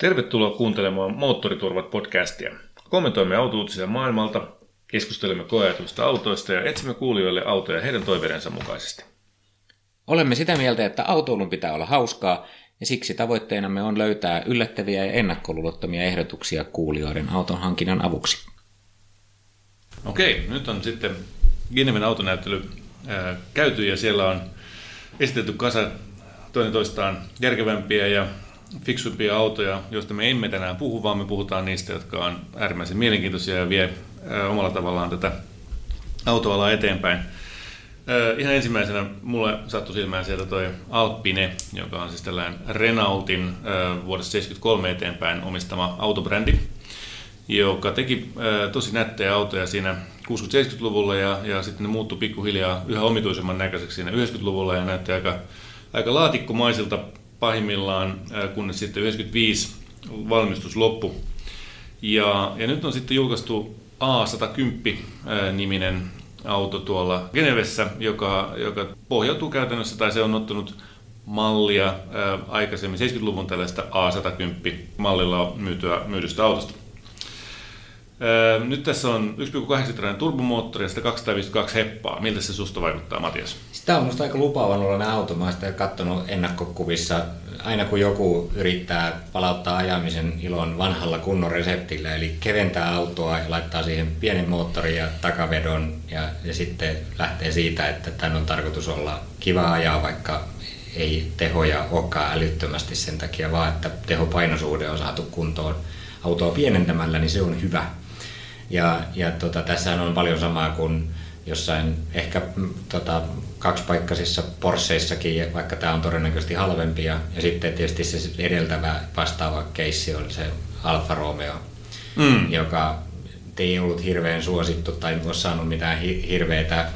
Tervetuloa kuuntelemaan Moottoriturvat podcastia. Kommentoimme autouutisia maailmalta, keskustelemme koeajatuista autoista ja etsimme kuulijoille autoja heidän toiveidensa mukaisesti. Olemme sitä mieltä, että autoilun pitää olla hauskaa, ja siksi tavoitteenamme on löytää yllättäviä ja ennakkoluulottomia ehdotuksia kuulijoiden auton hankinnan avuksi. Okei, nyt on sitten Geneven autonäyttely ää, käyty ja siellä on esitetty kasa toinen toistaan järkevämpiä ja fiksumpia autoja, joista me emme tänään puhu, vaan me puhutaan niistä, jotka on äärimmäisen mielenkiintoisia ja vie omalla tavallaan tätä autoalaa eteenpäin. Ihan ensimmäisenä mulle sattui silmään sieltä toi Alpine, joka on siis tällainen Renaultin vuodesta 73 eteenpäin omistama autobrändi, joka teki tosi nättejä autoja siinä 60-70-luvulla ja, ja sitten ne muuttui pikkuhiljaa yhä omituisemman näköiseksi siinä 90-luvulla ja näytti aika, aika laatikkomaisilta pahimmillaan, kunnes sitten 95 valmistus loppu. Ja, ja nyt on sitten julkaistu A110-niminen auto tuolla Genevessä, joka, joka pohjautuu käytännössä, tai se on ottanut mallia ää, aikaisemmin 70-luvun tällaista A110-mallilla myytyä, myydystä autosta. Ää, nyt tässä on 1,8 litrainen turbomoottori ja 252 heppaa. Miltä se susta vaikuttaa, Matias? Tämä on minusta aika lupaavan olla auto. Mä olen katsonut ennakkokuvissa. Aina kun joku yrittää palauttaa ajamisen ilon vanhalla kunnon reseptillä, eli keventää autoa ja laittaa siihen pienen moottorin ja takavedon ja, ja sitten lähtee siitä, että tämän on tarkoitus olla kiva ajaa, vaikka ei tehoja olekaan älyttömästi sen takia, vaan että tehopainosuhde on saatu kuntoon autoa pienentämällä, niin se on hyvä. Ja, ja tota, tässä on paljon samaa kuin jossain ehkä mm, tota, kaksipaikkaisissa Porscheissakin, vaikka tämä on todennäköisesti halvempi. Ja, ja sitten tietysti se edeltävä vastaava keissi on se Alfa Romeo, mm. joka ei ollut hirveän suosittu tai ei ole saanut mitään hirveitä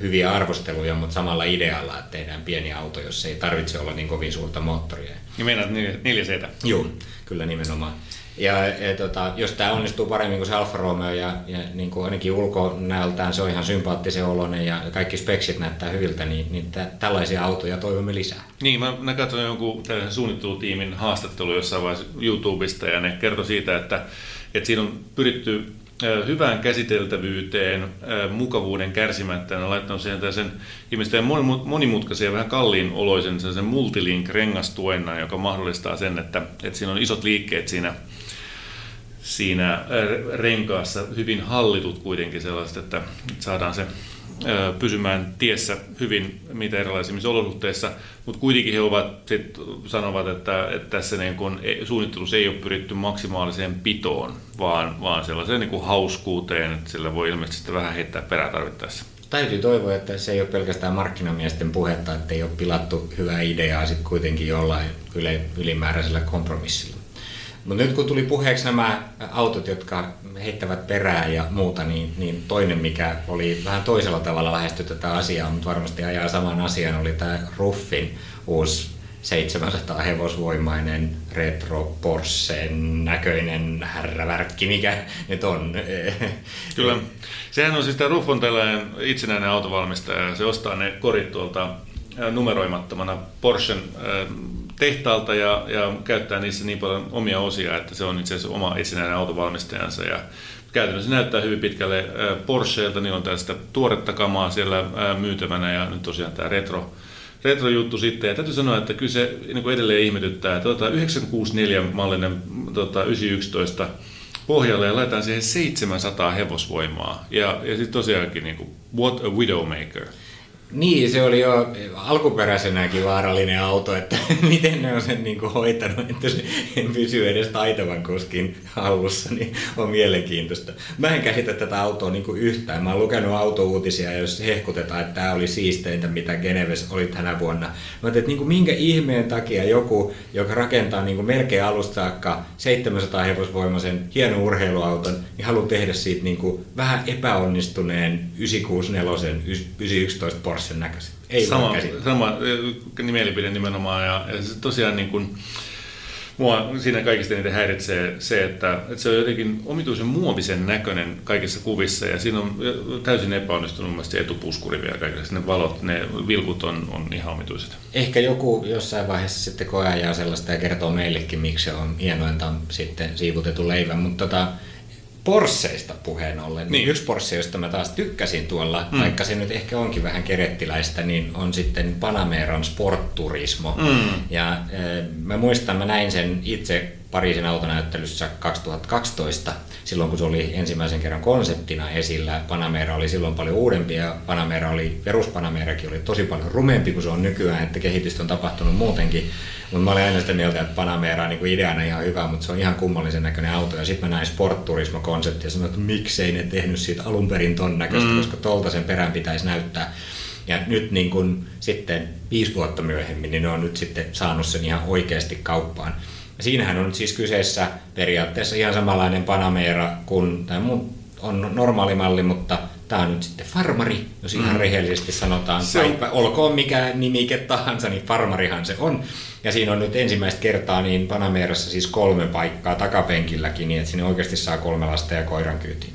hyviä arvosteluja, mutta samalla idealla, että tehdään pieni auto, jos ei tarvitse olla niin kovin suurta moottoria. Ja meinaat neljä seitä? Joo, kyllä nimenomaan. Ja, ja tota, jos tämä onnistuu paremmin kuin se Alfa Romeo ja, ja niin kuin ainakin ulkonäöltään se on ihan sympaattisen oloinen ja kaikki speksit näyttää hyviltä, niin, niin tä, tällaisia autoja toivomme lisää. Niin, mä, mä katsoin jonkun tällaisen suunnittelutiimin haastattelu jossain vaiheessa YouTubesta ja ne kertoi siitä, että, että siinä on pyritty hyvään käsiteltävyyteen, mukavuuden kärsimättä. Ne on laittanut siihen sen ihmisten monimutkaisen ja vähän kalliin oloisen sen multilink rengastuennan, joka mahdollistaa sen, että, että siinä on isot liikkeet siinä siinä renkaassa hyvin hallitut kuitenkin sellaiset, että saadaan se pysymään tiessä hyvin mitä erilaisimmissa olosuhteissa, mutta kuitenkin he ovat, sit, sanovat, että, että tässä niin kun, e, suunnittelussa ei ole pyritty maksimaaliseen pitoon, vaan, vaan sellaiseen niin kuin hauskuuteen, että sillä voi ilmeisesti vähän heittää perää tarvittaessa. Täytyy toivoa, että se ei ole pelkästään markkinamiesten puhetta, että ei ole pilattu hyvää ideaa sitten kuitenkin jollain ylimääräisellä kompromissilla. Mutta nyt kun tuli puheeksi nämä autot, jotka heittävät perää ja muuta, niin, niin toinen, mikä oli vähän toisella tavalla lähesty tätä asiaa, mutta varmasti ajaa saman asian, oli tämä Ruffin uusi 700 hevosvoimainen retro Porschen näköinen härrävärkki, mikä nyt on. Kyllä. Sehän on siis tämä Ruff on tällainen itsenäinen autovalmistaja. Se ostaa ne korit tuolta numeroimattomana Porschen tehtaalta ja, ja käyttää niissä niin paljon omia osia, että se on itse asiassa oma itsenäinen autovalmistajansa. Ja käytännössä näyttää hyvin pitkälle Porscheilta, niin on tästä tuoretta kamaa siellä myytävänä ja nyt tosiaan tämä retro, retro-juttu sitten. Ja täytyy sanoa, että kyllä se niin kuin edelleen ihmetyttää, että tuota, 964-mallinen tuota, 911 pohjalle ja laitetaan siihen 700 hevosvoimaa. Ja, ja sitten tosiaankin, niin kuin, what a widowmaker. Niin, se oli jo alkuperäisenäkin vaarallinen auto, että miten ne on sen niin kuin hoitanut, että se pysyy edes taitavan kuskin hallussa, niin on mielenkiintoista. Mä en käsitä tätä autoa niin kuin yhtään. Mä oon lukenut autouutisia, jos hehkutetaan, että tämä oli siisteintä, mitä Geneves oli tänä vuonna. Mä että niin kuin minkä ihmeen takia joku, joka rakentaa niin kuin melkein alusta saakka 700 hevosvoimaisen hienon urheiluauton, niin haluaa tehdä siitä niin kuin vähän epäonnistuneen 964 911 Porsche sen näköiset. Ei sama, sama mielipide nimenomaan. Ja, ja se tosiaan niin kuin, mua siinä kaikista eniten häiritsee se, että, että se on jotenkin omituisen muovisen näköinen kaikissa kuvissa ja siinä on täysin epäonnistunut mun etupuskuri vielä kaikille. Ne valot, ne vilkut on, on ihan omituiset. Ehkä joku jossain vaiheessa sitten koeajaa sellaista ja kertoo meillekin, miksi se on hienointa sitten siivutetun leivän, mutta tota, Porsseista puheen ollen, niin. niin yksi Porsche, josta mä taas tykkäsin tuolla, mm. vaikka se nyt ehkä onkin vähän kerettiläistä, niin on sitten Panameran Sport Turismo. Mm. Ja äh, mä muistan, mä näin sen itse Pariisin autonäyttelyssä 2012, silloin kun se oli ensimmäisen kerran konseptina esillä. Panamera oli silloin paljon uudempi ja Panamera oli, perus Panamerakin oli tosi paljon rumempi kuin se on nykyään, että kehitystä on tapahtunut muutenkin. Mutta mä olin aina sitä mieltä, että Panamera on niin kuin ideana ihan hyvä, mutta se on ihan kummallisen näköinen auto. Ja sitten mä näin sportturismo-konsepti ja sanoin, että miksei ne tehnyt siitä alun perin ton näköistä, mm. koska tolta sen perään pitäisi näyttää. Ja nyt niin kun sitten viisi vuotta myöhemmin, niin ne on nyt sitten saanut sen ihan oikeasti kauppaan. Ja siinähän on siis kyseessä periaatteessa ihan samanlainen Panamera kuin tämä mun on normaali malli, mutta tämä on nyt sitten farmari, jos ihan mm. rehellisesti sanotaan. Se on... olkoon mikä nimike tahansa, niin farmarihan se on. Ja siinä on nyt ensimmäistä kertaa niin Panamerassa siis kolme paikkaa takapenkilläkin, niin että sinne oikeasti saa kolme lasta ja koiran kyytiin.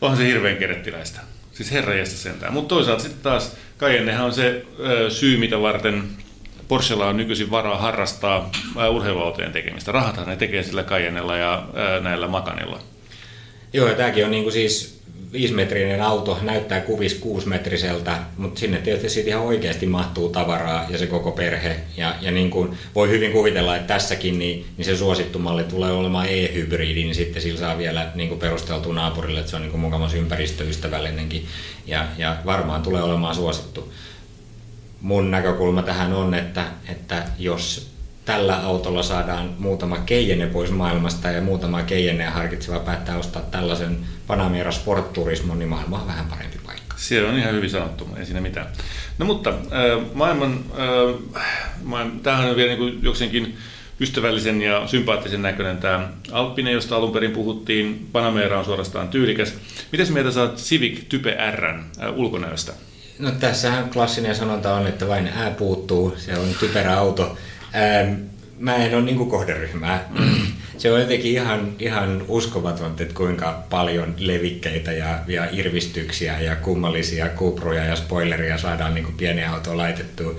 Onhan se hirveän kerettiläistä. Siis herrajasta sentään. Mutta toisaalta sitten taas Cayennehan on se ö, syy, mitä varten Porschella on nykyisin varaa harrastaa urheiluautojen tekemistä. Rahathan ne tekee sillä Cayennella ja ää, näillä Makanilla. Joo, ja tämäkin on niinku siis viisimetrinen auto, näyttää kuvis kuusimetriseltä, mutta sinne tietysti siitä ihan oikeasti mahtuu tavaraa ja se koko perhe. Ja, ja niin kuin voi hyvin kuvitella, että tässäkin niin, niin se suosittu malli tulee olemaan e-hybridi, niin sitten sillä saa vielä niin kuin perusteltu naapurille, että se on niin kuin ympäristöystävällinenkin ja, ja varmaan tulee olemaan suosittu. Mun näkökulma tähän on, että, että jos tällä autolla saadaan muutama keijenne pois maailmasta ja muutama keijenne harkitseva päättää ostaa tällaisen Panamera Sport Turismo, niin maailma on vähän parempi paikka. Siellä on ihan hyvin sanottu, ei siinä mitään. No mutta äh, maailman, äh, maailman tämähän on vielä niin jokseenkin ystävällisen ja sympaattisen näköinen tämä Alppine, josta alun perin puhuttiin. Panamera on suorastaan tyylikäs. Miten mieltä saat Civic Type R äh, ulkonäöstä? No tässähän klassinen sanonta on, että vain ää puuttuu, se on typerä auto. Ähm, mä en ole niin kohderyhmää. Se on jotenkin ihan, ihan uskomatonta, että kuinka paljon levikkeitä ja, ja irvistyksiä ja kummallisia kuproja ja spoileria saadaan niin pieni auto laitettua.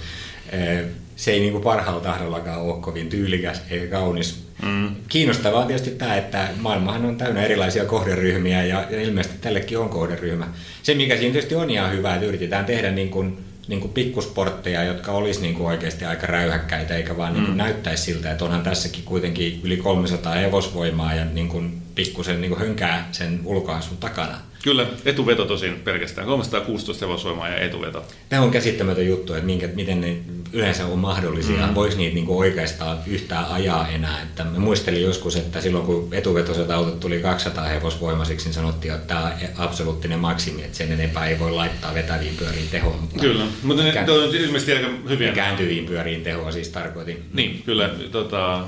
Äh, se ei niin parhaalla tahdollakaan ole kovin tyylikäs eikä kaunis. Mm. Kiinnostavaa on tietysti tämä, että maailmahan on täynnä erilaisia kohderyhmiä ja, ja ilmeisesti tällekin on kohderyhmä. Se, mikä siinä tietysti on ihan hyvä, että yritetään tehdä niin kuin niin kuin pikkusportteja, jotka olisi niin kuin oikeasti aika räyhäkkäitä, eikä vaan niin kuin mm. näyttäisi siltä, että onhan tässäkin kuitenkin yli 300 hevosvoimaa ja niin kuin pikkusen niin kuin hönkää sen ulkoasun takana. Kyllä, etuveto tosin pelkästään. 316 hevosvoimaa ja etuveto. Tämä on käsittämätön juttu, että minkä, miten ne yleensä on mahdollisia. Mm. Voisi niitä niin oikeastaan yhtään ajaa enää. Että mä muistelin joskus, että silloin kun etuvetoiset autot tuli 200 hevosvoimaisiksi, niin sanottiin, että tämä on absoluuttinen maksimi, että sen enempää ei voi laittaa vetäviin pyöriin tehoa. Mutta kyllä, mutta ne, on ilmeisesti aika hyviä. Kääntyviin pyöriin tehoa siis tarkoitin. Niin, kyllä. Tota,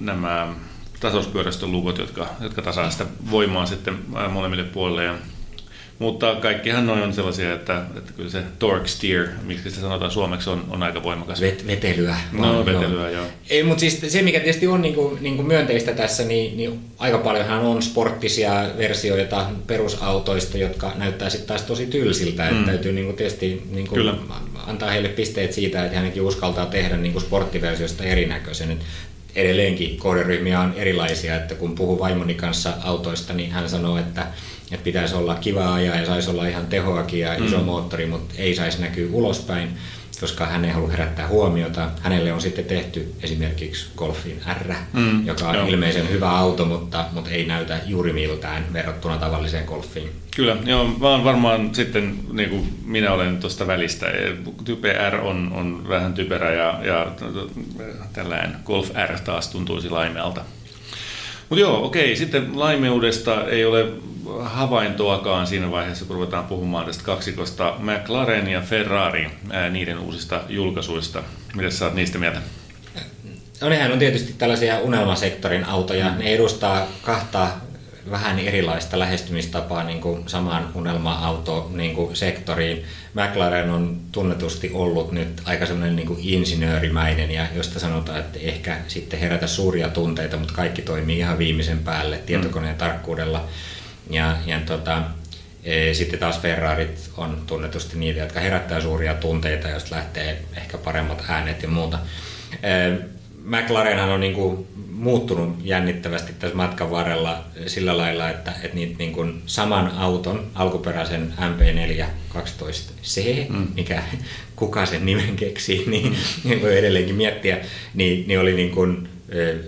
nämä tasauspyörästön luvut, jotka, jotka tasaa sitä voimaa sitten molemmille puolille. Ja, mutta kaikkihan noin on sellaisia, että, että kyllä se torque steer, miksi se sanotaan suomeksi, on, on aika voimakas. Vet, vetelyä. No, vetelyä, joo. joo. Ei, mutta siis se, mikä tietysti on niin kuin, niin kuin myönteistä tässä, niin, niin aika paljonhan on sporttisia versioita perusautoista, jotka näyttää sitten taas tosi tylsiltä. Mm. Että täytyy niin kuin tietysti niin kuin Kyllä. antaa heille pisteet siitä, että hänenkin uskaltaa tehdä niin kuin sporttiversiosta erinäköisen edelleenkin kohderyhmiä on erilaisia, että kun puhuu vaimoni kanssa autoista, niin hän sanoo, että, että pitäisi olla kiva ajaa ja saisi olla ihan tehoakin ja iso mm. moottori, mutta ei saisi näkyä ulospäin. Koska hän ei halua herättää huomiota. Hänelle on sitten tehty esimerkiksi Golfin R, mm, joka on joo. ilmeisen hyvä auto, mutta, mutta ei näytä juuri miltään verrattuna tavalliseen Golfiin. Kyllä, joo, vaan varmaan sitten niin kuin minä olen tuosta välistä. Type R on, on vähän typerä ja, ja tällainen Golf R taas tuntuisi laimealta. Mutta joo, okei, sitten laimeudesta ei ole havaintoakaan siinä vaiheessa, kun ruvetaan puhumaan tästä kaksikosta McLaren ja Ferrari, ää, niiden uusista julkaisuista. Mitä sä oot niistä mieltä? No nehän on tietysti tällaisia unelmasektorin autoja. Mm. Ne edustaa kahta vähän erilaista lähestymistapaa niin kuin samaan unelma-auto niin kuin sektoriin. McLaren on tunnetusti ollut nyt aika semmoinen niin kuin insinöörimäinen ja josta sanotaan, että ehkä sitten herätä suuria tunteita, mutta kaikki toimii ihan viimeisen päälle tietokoneen mm. tarkkuudella. Ja, ja tota, e, sitten taas Ferrarit on tunnetusti niitä, jotka herättää suuria tunteita, jos lähtee ehkä paremmat äänet ja muuta. E, McLarenhan on niin kuin muuttunut jännittävästi tässä matkan varrella sillä lailla, että, että niitä niin kuin saman auton, alkuperäisen MP4 12C, mm. mikä kuka sen nimen keksii, niin, niin voi edelleenkin miettiä, niin, niin oli niin kuin,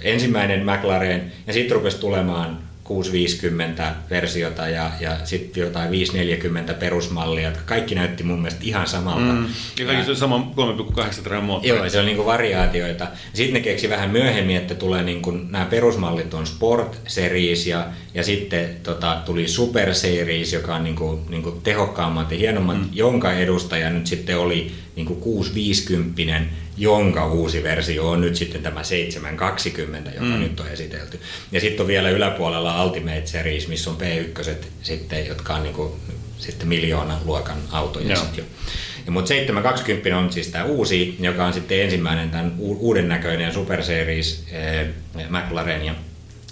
ensimmäinen McLaren ja sitten rupesi tulemaan 650 versiota ja, ja sitten jotain 540 perusmallia, jotka kaikki näytti mun mielestä ihan samalta. Mm. Ja kaikki se on sama 3,8 teran moottori. Joo, se on niinku variaatioita. Sitten ne keksi vähän myöhemmin, että tulee niinku, nämä perusmallit on Sport Series ja, ja sitten tota, tuli Super Series, joka on niinku, niinku tehokkaammat ja hienommat, mm. jonka edustaja nyt sitten oli niinku 650 jonka uusi versio on nyt sitten tämä 720, joka mm. nyt on esitelty. Ja sitten on vielä yläpuolella Ultimate Series, missä on P1 sitten, jotka on niin kuin, sitten miljoonan luokan autoja. Sitten jo. Ja, mutta 720 on siis tämä uusi, joka on sitten ensimmäinen tämän uuden näköinen Super Series eh, McLaren. Ja,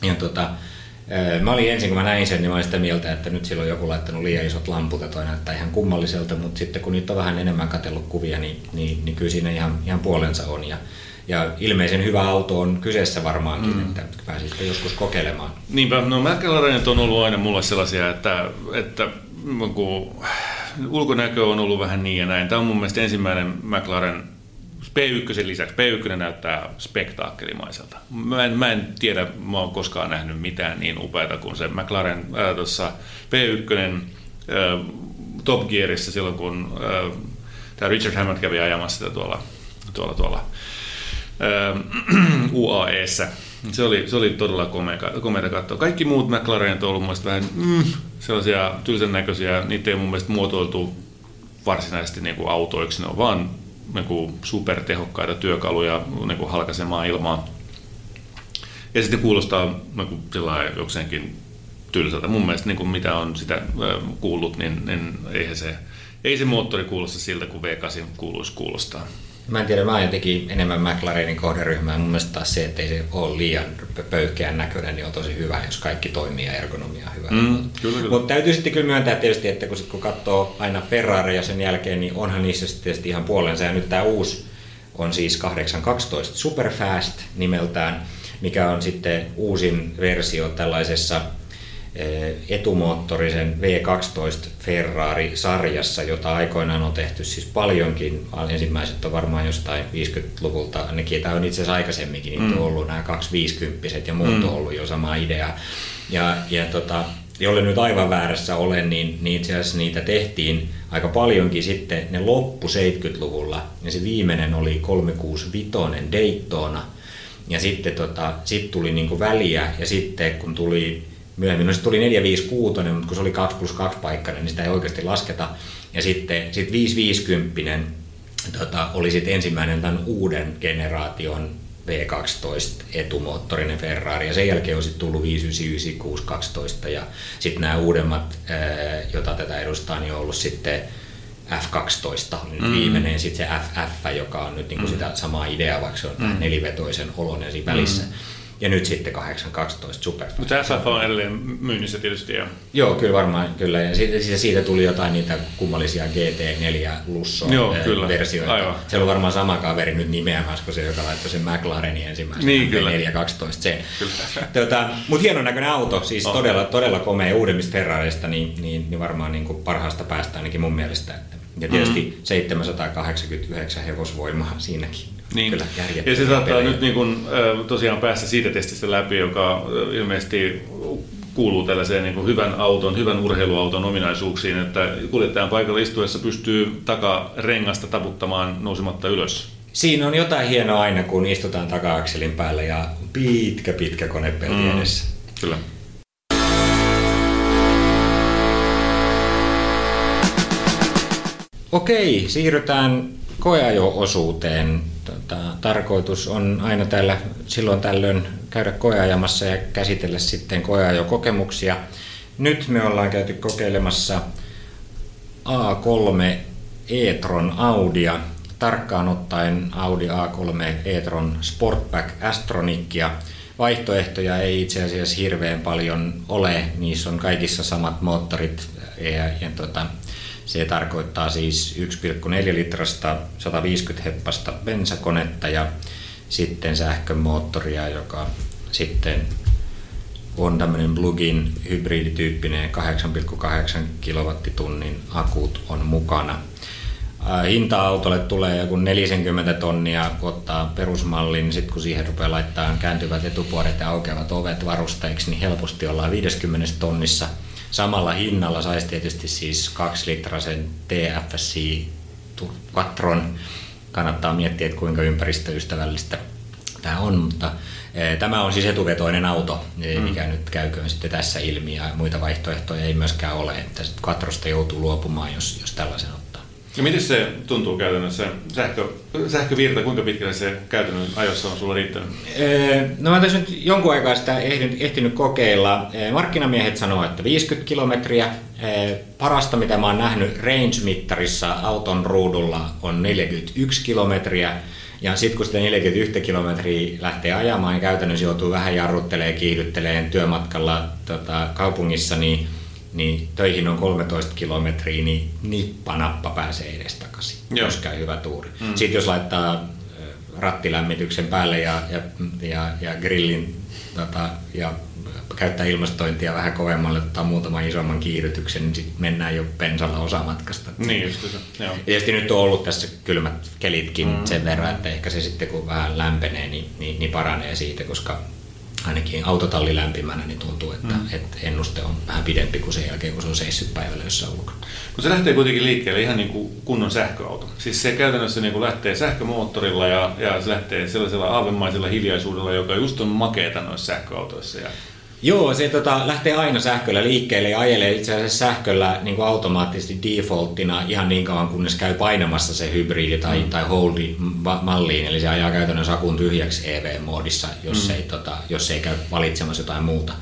ja tota, Mä olin ensin, kun mä näin sen, niin mä olin sitä mieltä, että nyt sillä on joku laittanut liian isot lamput ja toi näyttää ihan kummalliselta, mutta sitten kun niitä on vähän enemmän katsellut kuvia, niin, niin, niin kyllä siinä ihan, ihan puolensa on. Ja, ja ilmeisen hyvä auto on kyseessä varmaankin, mm. että pääsitte joskus kokeilemaan. Niinpä, no McLarenit on ollut aina mulle sellaisia, että, että kun ulkonäkö on ollut vähän niin ja näin. Tämä on mun mielestä ensimmäinen McLaren P1 lisäksi, P1 näyttää spektaakkelimaiselta. Mä en, mä en tiedä, mä oon koskaan nähnyt mitään niin upeata kuin se McLaren äh, tuossa P1 äh, Top Gearissa silloin, kun äh, tämä Richard Hammond kävi ajamassa sitä tuolla, tuolla, tuolla äh, UAEssä. Se oli, se oli todella komeita katsoa. Kaikki muut McLarenit on ollut mun vähän mm, sellaisia tylsän näköisiä, niitä ei mun mielestä muotoiltu varsinaisesti niin kuin autoiksi, ne on vaan niin supertehokkaita työkaluja niin halkaisemaan ilmaa. Ja sitten kuulostaa niin jokseenkin tylsältä. Mun mielestä niin mitä on sitä kuullut, niin, niin eihän se, ei se moottori kuulosta siltä kuin V8 kuuluisi kuulostaa. Mä en tiedä, mä jotenkin enemmän McLarenin kohderyhmää. Mun mielestä taas se, että ei se ole liian pöyhkeän näköinen, niin on tosi hyvä, jos kaikki toimii ja ergonomia on hyvä. Mm, Mutta täytyy sitten kyllä myöntää tietysti, että kun, sit, kun katsoo aina Ferrari ja sen jälkeen, niin onhan niissä sitten tietysti ihan puolensa. Ja nyt tämä uusi on siis 812 Superfast nimeltään, mikä on sitten uusin versio tällaisessa etumoottorisen V12 Ferrari-sarjassa, jota aikoinaan on tehty siis paljonkin. Ensimmäiset on varmaan jostain 50-luvulta, ainakin tämä on itse asiassa aikaisemminkin, niitä mm. ollut nämä 250 ja muut mm. on ollut jo sama idea. Ja, ja tota, jolle nyt aivan väärässä olen, niin, niin itse asiassa niitä tehtiin aika paljonkin sitten, ne loppu 70-luvulla, ja se viimeinen oli 365 Daytona, ja sitten tota, sit tuli niinku väliä, ja sitten kun tuli myöhemmin. No sitten tuli 456, mutta kun se oli 2 plus 2 paikkainen, niin sitä ei oikeasti lasketa. Ja sitten sit 550 tota, oli sitten ensimmäinen tämän uuden generaation V12 etumoottorinen Ferrari ja sen jälkeen on sitten tullut 599, 612 ja sitten nämä uudemmat, jota tätä edustaa, niin on ollut sitten F12 nyt mm. viimeinen, sitten se FF, joka on nyt niinku mm. sitä samaa ideaa, vaikka se on mm. nelivetoisen oloinen siinä välissä. Mm. Ja nyt sitten 812 Superfast. Mutta FF on edelleen myynnissä tietysti. Ja... Joo, kyllä varmaan. Kyllä. Ja siitä, siitä tuli jotain niitä kummallisia GT4 Lusso Joo, kyllä. versioita. Aivan. Se on varmaan sama kaveri nyt nimeämässä kuin se, joka laittoi sen McLarenin ensimmäisen niin, kyllä. 412 c Tota, Mutta hienon näköinen auto, siis todella, todella komea uudemmista Ferrareista, niin, niin, niin varmaan niin kuin parhaasta päästä ainakin mun mielestä. Että Ja tietysti mm. 789 hevosvoimaa siinäkin. Niin. Kyllä ja se saattaa pelejä. nyt niin kuin, tosiaan päästä siitä testistä läpi, joka ilmeisesti kuuluu tällaiseen niin kuin hyvän auton, hyvän urheiluauton ominaisuuksiin, että kuljettajan paikalla istuessa pystyy takarengasta taputtamaan nousematta ylös. Siinä on jotain hienoa aina, kun istutaan taka-akselin päällä ja pitkä, pitkä konepelti mm, edessä. Kyllä. Okei, siirrytään koeajo-osuuteen. Tota, tarkoitus on aina täällä silloin tällöin käydä koeajamassa ja käsitellä sitten koeajokokemuksia. Nyt me ollaan käyty kokeilemassa A3 e-tron Audia, tarkkaan ottaen Audi A3 e-tron Sportback Astronicia. Vaihtoehtoja ei itse asiassa hirveän paljon ole, niissä on kaikissa samat moottorit ja, ja, ja tota, se tarkoittaa siis 1,4 litrasta 150 heppasta bensakonetta ja sitten sähkömoottoria, joka sitten on tämmöinen plug-in hybridityyppinen 8,8 kilowattitunnin akut on mukana. Hinta autolle tulee joku 40 tonnia, kun ottaa perusmallin, niin sitten kun siihen rupeaa laittaa kääntyvät etupuolet ja aukeavat ovet varusteiksi, niin helposti ollaan 50 tonnissa – samalla hinnalla saisi tietysti siis 2 litrasen TFSI Quattron. Kannattaa miettiä, että kuinka ympäristöystävällistä tämä on, mutta e, Tämä on siis etuvetoinen auto, mikä mm. nyt käyköön sitten tässä ilmi ja muita vaihtoehtoja ei myöskään ole, että Quattrosta joutuu luopumaan, jos, jos tällaisen ottaa. Ja miten se tuntuu käytännössä, sähkö, sähkövirta, kuinka pitkälle se käytännön ajossa on sulla riittänyt? No mä tässä nyt jonkun aikaa sitä ehtinyt, ehtinyt kokeilla. Markkinamiehet sanoo, että 50 kilometriä. Parasta, mitä mä oon nähnyt range-mittarissa auton ruudulla on 41 kilometriä. Ja sitten kun sitä 41 kilometriä lähtee ajamaan ja käytännössä joutuu vähän jarruttelee, kiihdyttelee työmatkalla tota, kaupungissa, niin niin töihin on 13 kilometriä, niin nippa-nappa pääsee edestakaisin, jos käy hyvä tuuri. Mm. Sitten jos laittaa rattilämmityksen päälle ja, ja, ja, ja grillin tota, ja käyttää ilmastointia vähän kovemmalle, ottaa muutaman isomman kiihdytyksen, niin sitten mennään jo pensalla osa matkasta. Niin just se, joo. Tietysti nyt on ollut tässä kylmät kelitkin mm. sen verran, että ehkä se sitten kun vähän lämpenee, niin, niin, niin paranee siitä, koska ainakin autotalli lämpimänä, niin tuntuu, että, mm. että ennuste on vähän pidempi kuin sen jälkeen, kun se on seissyt päivällä jossain ulkona. Kun se lähtee kuitenkin liikkeelle ihan niin kuin kunnon sähköauto. Siis se käytännössä niin kuin lähtee sähkömoottorilla ja, ja se lähtee sellaisella aavemaisella hiljaisuudella, joka just on makeeta noissa sähköautoissa. Ja Joo, se tota, lähtee aina sähköllä liikkeelle ja ajelee itse asiassa sähköllä niin kuin automaattisesti defaulttina ihan niin kauan, kunnes käy painamassa se hybridi tai, mm. tai holdi malliin. Eli se ajaa käytännössä akun tyhjäksi EV-moodissa, jos, mm. ei, tota, jos ei käy valitsemassa jotain muuta.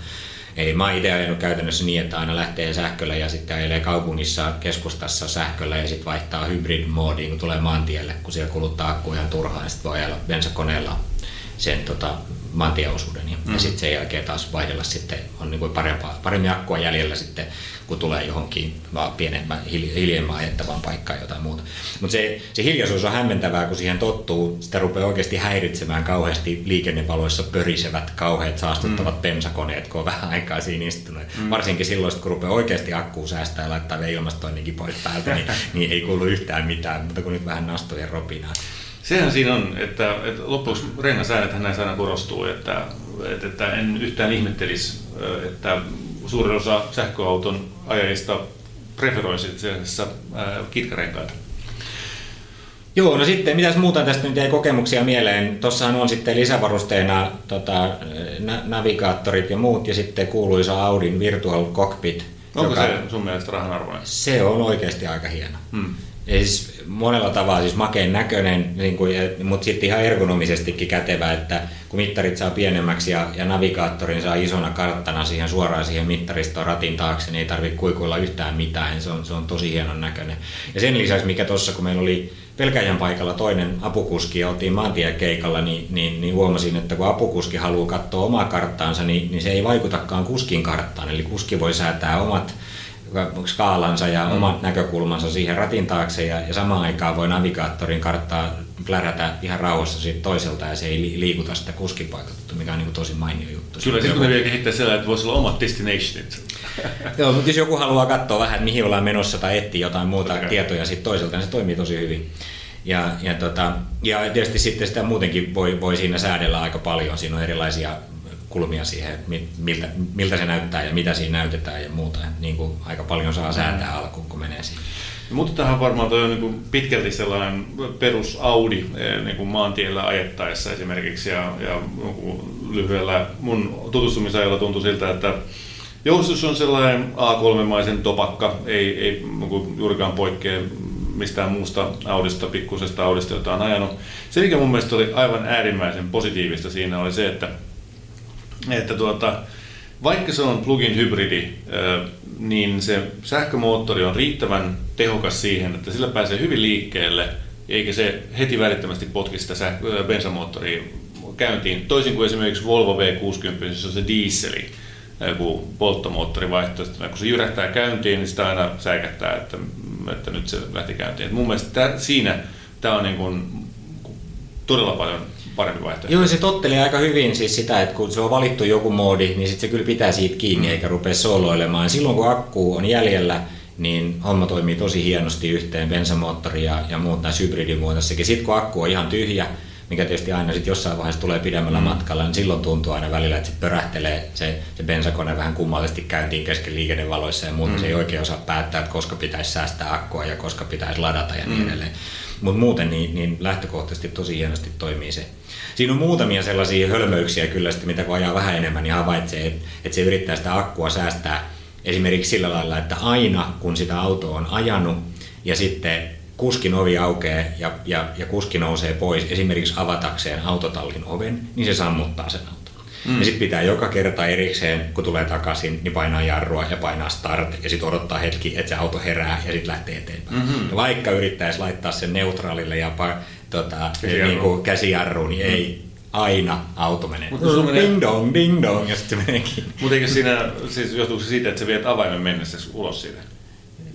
Eli mä oon itse ajanut käytännössä niin, että aina lähtee sähköllä ja sitten ajelee kaupungissa keskustassa sähköllä ja sitten vaihtaa hybrid-moodiin, kun tulee maantielle, kun siellä kuluttaa akku ihan turhaan ja sitten voi ajella bensakoneella sen tota, maantieosuuden. Ja, mm. ja sitten sen jälkeen taas vaihdella sitten, on niin kuin parempaa, paremmin akkua jäljellä sitten, kun tulee johonkin vaan pienemmän, hiljemmän ajettavaan paikkaan jotain muuta. Mutta se, se hiljaisuus on hämmentävää, kun siihen tottuu, sitä rupeaa oikeasti häiritsemään kauheasti liikennevaloissa pörisevät, kauheat saastuttavat mm. pensakoneet, kun on vähän aikaa siinä istunut. Mm. Varsinkin silloin, kun rupeaa oikeasti akkuu säästää ja laittaa vielä ilmastoinninkin pois päältä, niin, niin ei kuulu yhtään mitään, mutta kun nyt vähän nastojen ropinaa. Sehän siinä on, että, että loppuksi rengasäännethän näissä aina korostuu, että, että, että en yhtään ihmettelisi, että suurin osa sähköauton ajajista preferoisi itse asiassa kitkarenkaita. Joo, no sitten mitäs muuta tästä nyt jäi kokemuksia mieleen? Tuossahan on sitten lisävarusteena tota, navigaattorit ja muut ja sitten kuuluisa Audin Virtual Cockpit. Onko joka, se sun mielestä rahan arvoinen? Se on oikeasti aika hieno. Hmm. Siis monella tavalla siis makeen näköinen, niin kuin, mutta sitten ihan ergonomisestikin kätevä, että kun mittarit saa pienemmäksi ja, ja navigaattorin saa isona karttana siihen suoraan siihen mittaristoon ratin taakse, niin ei tarvitse kuikuilla yhtään mitään, se on, se on tosi hienon näköinen. Ja sen lisäksi, mikä tuossa, kun meillä oli Pelkäjän paikalla toinen apukuski ja oltiin maantiekeikalla, niin, niin, niin huomasin, että kun apukuski haluaa katsoa omaa karttaansa, niin, niin se ei vaikutakaan kuskin karttaan. Eli kuski voi säätää omat skaalansa ja mm. omat näkökulmansa siihen ratin taakse ja, ja samaan aikaan voi navigaattorin karttaa plärätä ihan rauhassa siitä toiselta ja se ei liikuta sitä kuskipaikalta, mikä on niin tosi mainio juttu. Kyllä, sitten kun ne vielä kehittää sellainen, että voisi olla omat destinationit. Joo, mutta jos joku haluaa katsoa vähän, mihin ollaan menossa tai etsiä jotain muuta okay. tietoja sit toiselta, niin se toimii tosi hyvin. Ja, ja, tota, ja tietysti sitten sitä muutenkin voi, voi siinä säädellä aika paljon. Siinä on erilaisia kulmia siihen, miltä, miltä se näyttää ja mitä siinä näytetään ja muuta. Niin kuin aika paljon saa säätää alkuun, kun menee siihen. Mutta tähän varmaan toi on niin kuin pitkälti sellainen perus Audi eh, niin kuin maantiellä ajettaessa esimerkiksi ja, ja lyhyellä mun tutustumisajalla tuntui siltä, että joustus on sellainen A3-maisen topakka, ei, ei niin juurikaan poikkea mistään muusta Audista, pikkusesta Audista, jota on ajanut. Se, mikä mun mielestä oli aivan äärimmäisen positiivista siinä, oli se, että, että tuota, vaikka se on plug-in hybridi, niin se sähkömoottori on riittävän tehokas siihen, että sillä pääsee hyvin liikkeelle, eikä se heti välittömästi potki sitä bensamoottoria käyntiin. Toisin kuin esimerkiksi Volvo V60, jossa on se dieseli, joku polttomoottorivaihtoehto. Kun se jyrähtää käyntiin, niin sitä aina säikättää, että, että nyt se lähti käyntiin. Et mun mielestä tää, siinä tämä on niin kuin todella paljon parempi vaihtoehto. Joo, se tottelee aika hyvin siis sitä, että kun se on valittu joku moodi, niin sitten se kyllä pitää siitä kiinni mm. eikä rupea soloilemaan. Silloin kun akku on jäljellä, niin homma toimii tosi hienosti yhteen, bensamoottori ja, ja muut näissä hybridimuotoissakin. Sitten kun akku on ihan tyhjä, mikä tietysti aina sit jossain vaiheessa tulee pidemmällä mm. matkalla, niin silloin tuntuu aina välillä, että se pörähtelee se, se bensakone vähän kummallisesti käyntiin kesken liikennevaloissa ja muuta. Mm. Se ei oikein osaa päättää, että koska pitäisi säästää akkua ja koska pitäisi ladata ja niin mm. edelleen. Mutta muuten niin, niin lähtökohtaisesti tosi hienosti toimii se. Siinä on muutamia sellaisia hölmöyksiä kyllä, sitten, mitä kun ajaa vähän enemmän, niin havaitsee, että, että se yrittää sitä akkua säästää esimerkiksi sillä lailla, että aina kun sitä autoa on ajanut ja sitten kuskin ovi aukeaa ja, ja, ja kuski nousee pois esimerkiksi avatakseen autotallin oven, niin se sammuttaa sen. Mm. Ja sitten pitää joka kerta erikseen, kun tulee takaisin, niin painaa jarrua ja painaa start ja sitten odottaa hetki, että se auto herää ja sitten lähtee eteenpäin. Mm-hmm. Ja vaikka yrittäisi laittaa sen neutraalille ja tota, niin kuin käsijarruun, niin mm. ei aina auto menee. Mutta se menee... Ding dong, ding dong, ja sitten se meneekin. Mutta eikö siinä, siis johtuuko se siitä, että sä viet avaimen mennessä ulos siitä?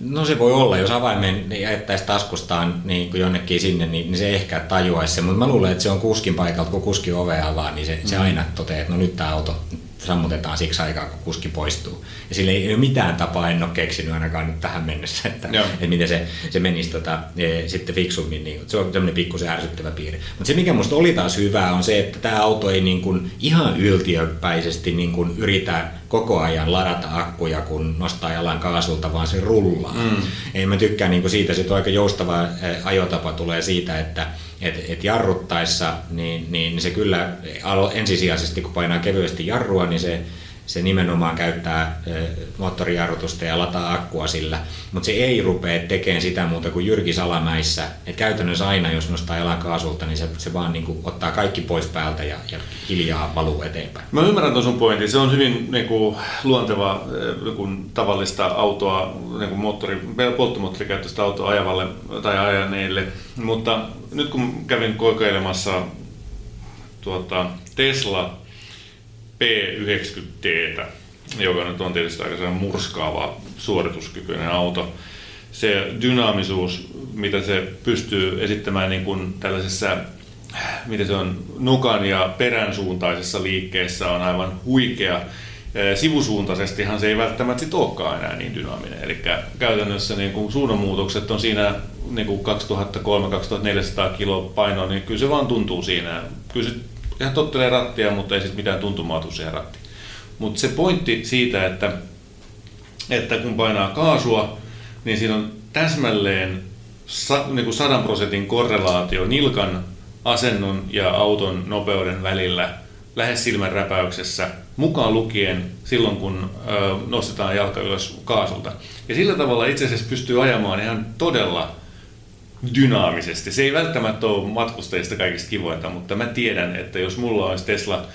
No se voi olla, jos avaimen jättäisi taskustaan niin kuin jonnekin sinne, niin, niin se ehkä tajuaisi se, mutta mä luulen, että se on kuskin paikalta, kun kuski ove avaa, niin se, mm. se aina toteaa, että no nyt tämä auto sammutetaan siksi aikaa, kun kuski poistuu. Ja sille ei ole mitään tapaa, en ole keksinyt ainakaan nyt tähän mennessä, että, että miten se, se menisi tota, e, sitten fiksummin. Niin, se on tämmöinen pikkusen ärsyttävä piirre. Mutta se, mikä musta oli taas hyvää, on se, että tämä auto ei niin kuin ihan yltiöpäisesti niin kuin yritä koko ajan ladata akkuja, kun nostaa jalan kaasulta, vaan se rullaa. Mm. Ei mä tykkään niin kuin siitä, että aika joustava e, ajotapa tulee siitä, että et, et jarruttaessa, niin, niin se kyllä ensisijaisesti kun painaa kevyesti jarrua, niin se, se nimenomaan käyttää moottorijarrutusta ja lataa akkua sillä, mutta se ei rupea tekemään sitä muuta kuin Jyrki Salamäissä. Et käytännössä aina, jos nostaa jalan kaasulta, niin se, se vaan niin kuin ottaa kaikki pois päältä ja, ja hiljaa valuu eteenpäin. Mä ymmärrän tuon sun pointin. Se on hyvin niin kuin, luonteva niin kuin, tavallista autoa, niin kuin moottori, polttomoottorikäyttöistä autoa ajavalle tai ajaneille. Mutta nyt kun kävin kokeilemassa tuota, Tesla P90T, joka nyt on tietysti aika murskaava suorituskykyinen auto. Se dynaamisuus, mitä se pystyy esittämään niin kuin tällaisessa miten se on, nukan ja perän suuntaisessa liikkeessä on aivan huikea. Sivusuuntaisestihan se ei välttämättä sit olekaan enää niin dynaaminen. Eli käytännössä niin kuin suunnanmuutokset on siinä niin kuin 2300-2400 kilo painoa, niin kyllä se vaan tuntuu siinä. Kyllä se ihan tottelee rattia, mutta ei siis mitään tuntumaa tule siihen rattiin. Mutta se pointti siitä, että, että kun painaa kaasua, niin siinä on täsmälleen sa, niin kuin 100 prosentin korrelaatio nilkan asennon ja auton nopeuden välillä lähes silmän räpäyksessä, mukaan lukien silloin, kun ö, nostetaan jalka ylös kaasulta. Ja sillä tavalla itse asiassa pystyy ajamaan ihan todella dynaamisesti. Se ei välttämättä ole matkustajista kaikista kivointa, mutta mä tiedän, että jos mulla olisi Tesla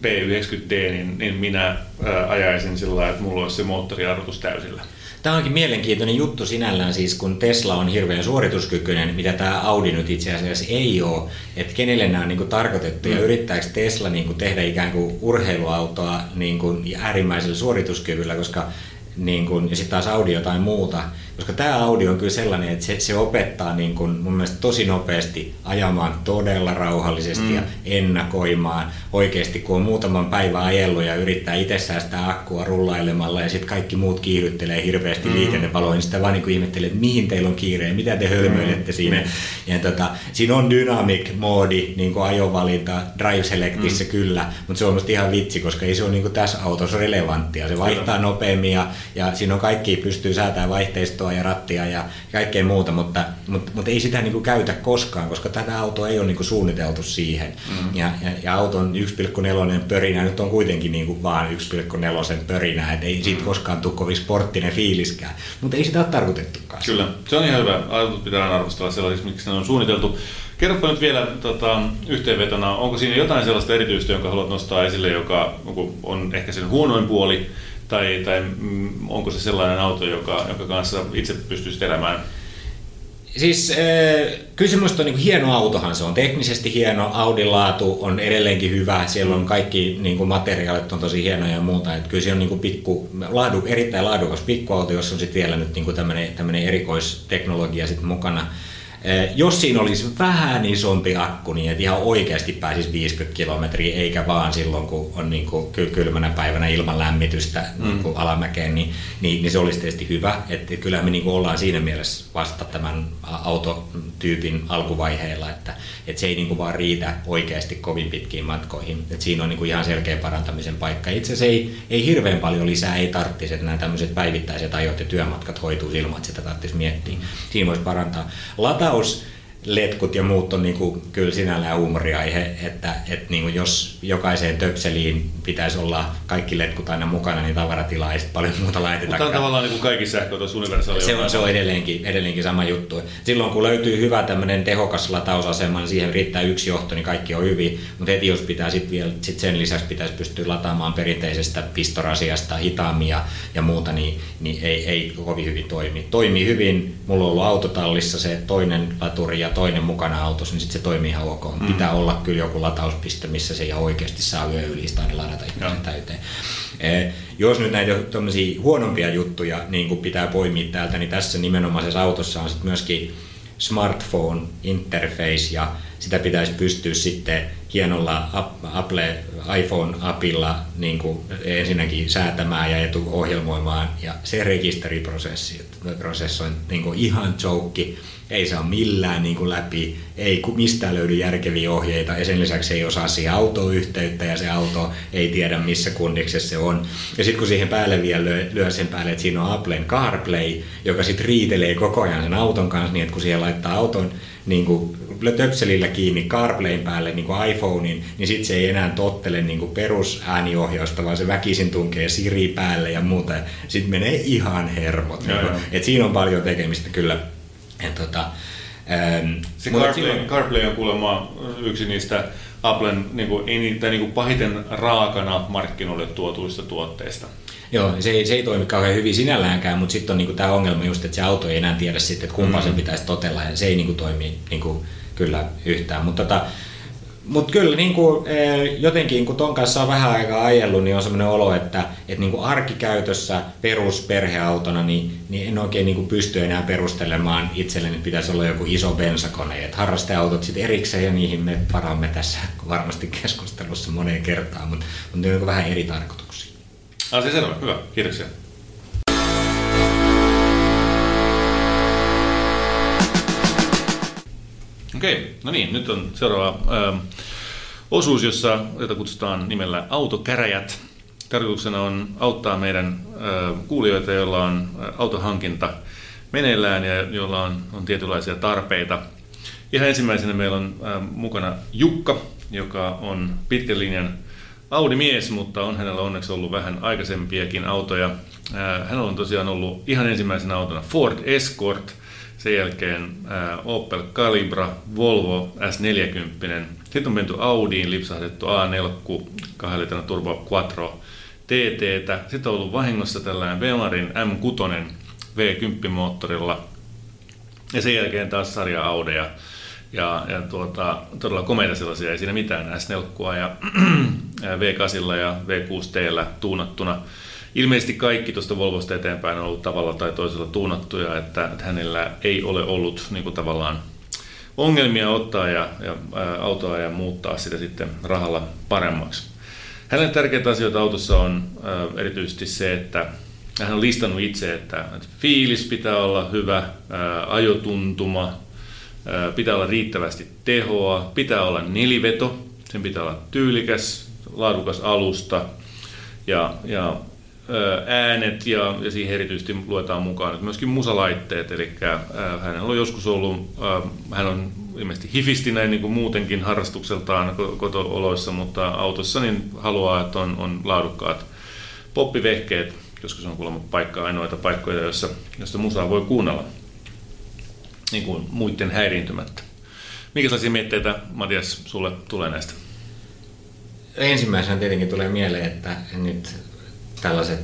P90D, niin, niin minä ää, ajaisin sillä lailla, että mulla olisi se moottorijarrutus täysillä. Tämä onkin mielenkiintoinen juttu sinällään siis, kun Tesla on hirveän suorituskykyinen, mitä tämä Audi nyt itse asiassa ei ole. Että kenelle nämä on niin kuin tarkoitettu mm. ja yrittääkö Tesla niin kuin tehdä ikään kuin urheiluautoa niin kuin äärimmäisellä suorituskyvyllä, koska niin kuin, ja sitten taas Audi jotain muuta, koska tämä Audi on kyllä sellainen, että se, se opettaa niin kuin mun mielestä tosi nopeasti ajamaan todella rauhallisesti mm. ja ennakoimaan. Oikeasti kun on muutaman päivän ajellut ja yrittää itse säästää akkua rullailemalla ja sitten kaikki muut kiihdyttelee hirveästi mm. liikennevaloja, niin sitä vaan niin kuin ihmettelee, että mihin teillä on kiire ja mitä te hölmöilette mm. siinä. Ja tota, siinä on dynamic moodi, niin kuin ajovalinta, drive selectissä mm. kyllä, mutta se on musta ihan vitsi, koska ei se ole niin kuin tässä autossa relevanttia. Se vaihtaa nopeammin ja, ja siinä on kaikki, pystyy säätämään vaihteistoa ja rattia ja kaikkea muuta, mutta, mutta, mutta ei sitä niin kuin käytä koskaan, koska tätä autoa ei ole niin kuin suunniteltu siihen. Mm. Ja, ja, ja auton 1,4 pörinä nyt on kuitenkin niin kuin vaan 1,4 pörinä, että ei siitä mm. koskaan tule kovin sporttinen fiiliskään, mutta ei sitä ole tarkoitettukaan. Kyllä, se on ihan hyvä. Autot pitää arvostella sellaisiksi, miksi ne on suunniteltu. Kerropa nyt vielä tota, yhteenvetona, onko siinä jotain sellaista erityistä, jonka haluat nostaa esille, joka on ehkä sen huonoin puoli, tai, tai mm, onko se sellainen auto, joka, joka kanssa itse pystyisi elämään? Siis äh, se on niin hieno autohan se on. Teknisesti hieno, Audin laatu on edelleenkin hyvä. Siellä on kaikki niin kuin materiaalit on tosi hienoja ja muuta. Et kyllä se on niin kuin pikku, laadu, erittäin laadukas pikkuauto, jossa on sitten vielä nyt niin tämmöinen erikoisteknologia sit mukana. Eh, jos siinä olisi vähän isompi akku, niin että ihan oikeasti pääsisi 50 kilometriä, eikä vaan silloin, kun on niin kuin kylmänä päivänä ilman lämmitystä mm. niin kuin alamäkeen, niin, niin, niin, se olisi tietysti hyvä. Että kyllähän me niin kuin ollaan siinä mielessä vasta tämän autotyypin alkuvaiheella, että, että se ei niin kuin vaan riitä oikeasti kovin pitkiin matkoihin. Että siinä on niin kuin ihan selkeä parantamisen paikka. Itse asiassa ei, ei hirveän paljon lisää ei tarvitsisi, että nämä tämmöiset päivittäiset ajot ja työmatkat hoituu ilman, että sitä tarvitsisi miettiä. Siinä voisi parantaa. Lata house letkut ja muut on niin kuin, kyllä sinällään huumoriaihe, että, että niin kuin jos jokaiseen töpseliin pitäisi olla kaikki letkut aina mukana, niin tavaratilaa ei paljon muuta laiteta. Mutta on tavallaan niin kuin kaikki sähköautoissa universaali. Se on, se on edelleenkin, edelleenkin sama juttu. Silloin kun löytyy hyvä tämmöinen tehokas latausasema, niin siihen riittää yksi johto, niin kaikki on hyvin. Mutta heti jos pitää sit vielä, sit sen lisäksi pitäisi pystyä lataamaan perinteisestä pistorasiasta hitaammin ja, ja muuta, niin, niin ei, ei kovin hyvin toimi. Toimii hyvin, mulla on ollut autotallissa se toinen laturi ja toinen mukana autossa, niin sitten se toimii ihan ok. Mm. Pitää olla kyllä joku latauspiste, missä se ihan oikeasti saa yö yli aina ladata itse täyteen. Eh, jos nyt näitä huonompia juttuja niin pitää poimia täältä, niin tässä nimenomaisessa autossa on sitten myöskin smartphone interface ja sitä pitäisi pystyä sitten hienolla Apple iPhone-apilla niin kuin ensinnäkin säätämään ja etuohjelmoimaan ja se rekisteriprosessi prosessi on niin kuin ihan joke ei saa millään niin kuin läpi, ei mistään löydy järkeviä ohjeita ja sen lisäksi ei osaa siihen autoyhteyttä ja se auto ei tiedä missä kundiksessa se on. Ja sitten kun siihen päälle vielä lyö, lyö sen päälle, että siinä on Applen CarPlay, joka sitten riitelee koko ajan sen auton kanssa niin, että kun siihen laittaa auton niin kuin töpselillä kiinni CarPlayn päälle niin kuin iPhonein, niin sitten se ei enää tottele niin kuin perusääniohjausta, vaan se väkisin tunkee Siri päälle ja muuta. Sitten menee ihan hermot. Niin kuin, et siinä on paljon tekemistä kyllä ja tota, ähm, se CarPlay. CarPlay on kuulemma yksi niistä Applen niin kuin, ei, tai niin kuin pahiten raakana markkinoille tuotuista tuotteista. Joo, se ei, se ei toimi kauhean hyvin sinälläänkään, mutta sitten on niinku tämä ongelma just, että se auto ei enää tiedä sitten, että kumpaa mm. sen pitäisi totella, ja se ei niinku toimi niinku, kyllä yhtään. Mutta tota, mutta kyllä niin kuin, eh, jotenkin kun ton kanssa on vähän aikaa ajellut, niin on semmoinen olo, että, että niin kuin arkikäytössä perusperheautona niin, niin en oikein niin kuin pysty enää perustelemaan itselleni, että pitäisi olla joku iso bensakone. Että harrasteautot sitten erikseen ja niihin me paramme tässä varmasti keskustelussa moneen kertaan, mutta, on vähän eri tarkoituksia. Asia selvä, hyvä, kiitoksia. Okei, no niin, nyt on seuraava ö, osuus, jossa, jota kutsutaan nimellä autokäräjät. Tarkoituksena on auttaa meidän ö, kuulijoita, joilla on autohankinta meneillään ja joilla on, on tietynlaisia tarpeita. Ihan ensimmäisenä meillä on ö, mukana Jukka, joka on pitkän linjan Audi-mies, mutta on hänellä onneksi ollut vähän aikaisempiakin autoja. Hänellä on tosiaan ollut ihan ensimmäisenä autona Ford Escort – sen jälkeen Opel Calibra, Volvo S40. Sitten on menty Audiin, lipsahdettu A4, 2 litran Turbo Quattro TT. Sitten on ollut vahingossa tällainen Bemarin M6 V10-moottorilla. Ja sen jälkeen taas sarja Audeja. Ja, ja tuota, todella komeita sellaisia, ei siinä mitään S4 ja V8 ja V6T tuunattuna. Ilmeisesti kaikki tuosta Volvosta eteenpäin on ollut tavalla tai toisella tuunattuja, että, että hänellä ei ole ollut niin kuin tavallaan ongelmia ottaa ja, ja autoa ja muuttaa sitä sitten rahalla paremmaksi. Hänelle tärkeitä asioita autossa on erityisesti se, että hän on listannut itse, että, että fiilis pitää olla hyvä, ajotuntuma, ää, pitää olla riittävästi tehoa, pitää olla neliveto, sen pitää olla tyylikäs, laadukas alusta ja, ja äänet ja, ja siihen erityisesti luetaan mukaan että myöskin musalaitteet, eli hänellä on joskus ollut, hän on ilmeisesti hifisti näin niin kuin muutenkin harrastukseltaan kotooloissa, mutta autossa niin haluaa, että on, on laadukkaat poppivehkeet, koska se on kuulemma paikka ainoita paikkoja, joissa, joissa musaa voi kuunnella niin kuin muiden häiriintymättä. Minkälaisia mietteitä, Matias, sulle tulee näistä? Ensimmäisenä tietenkin tulee mieleen, että nyt tällaiset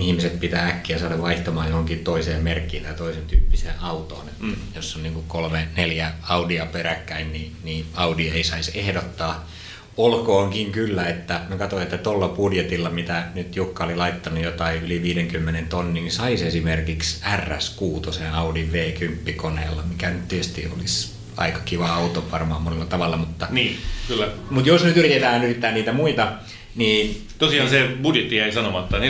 ihmiset pitää äkkiä saada vaihtamaan johonkin toiseen merkkiin tai toisen tyyppiseen autoon. Että mm. Jos on niin kolme, neljä Audia peräkkäin, niin, niin Audi ei saisi ehdottaa. Olkoonkin kyllä, että mä katsoin, että tuolla budjetilla, mitä nyt Jukka oli laittanut jotain yli 50 tonnin, niin saisi esimerkiksi RS6 Audi V10-koneella, mikä nyt tietysti olisi aika kiva auto varmaan monella tavalla, mutta, niin, kyllä. mutta jos nyt yritetään yrittää niitä muita niin, Tosiaan se budjetti ei sanomatta. 40-70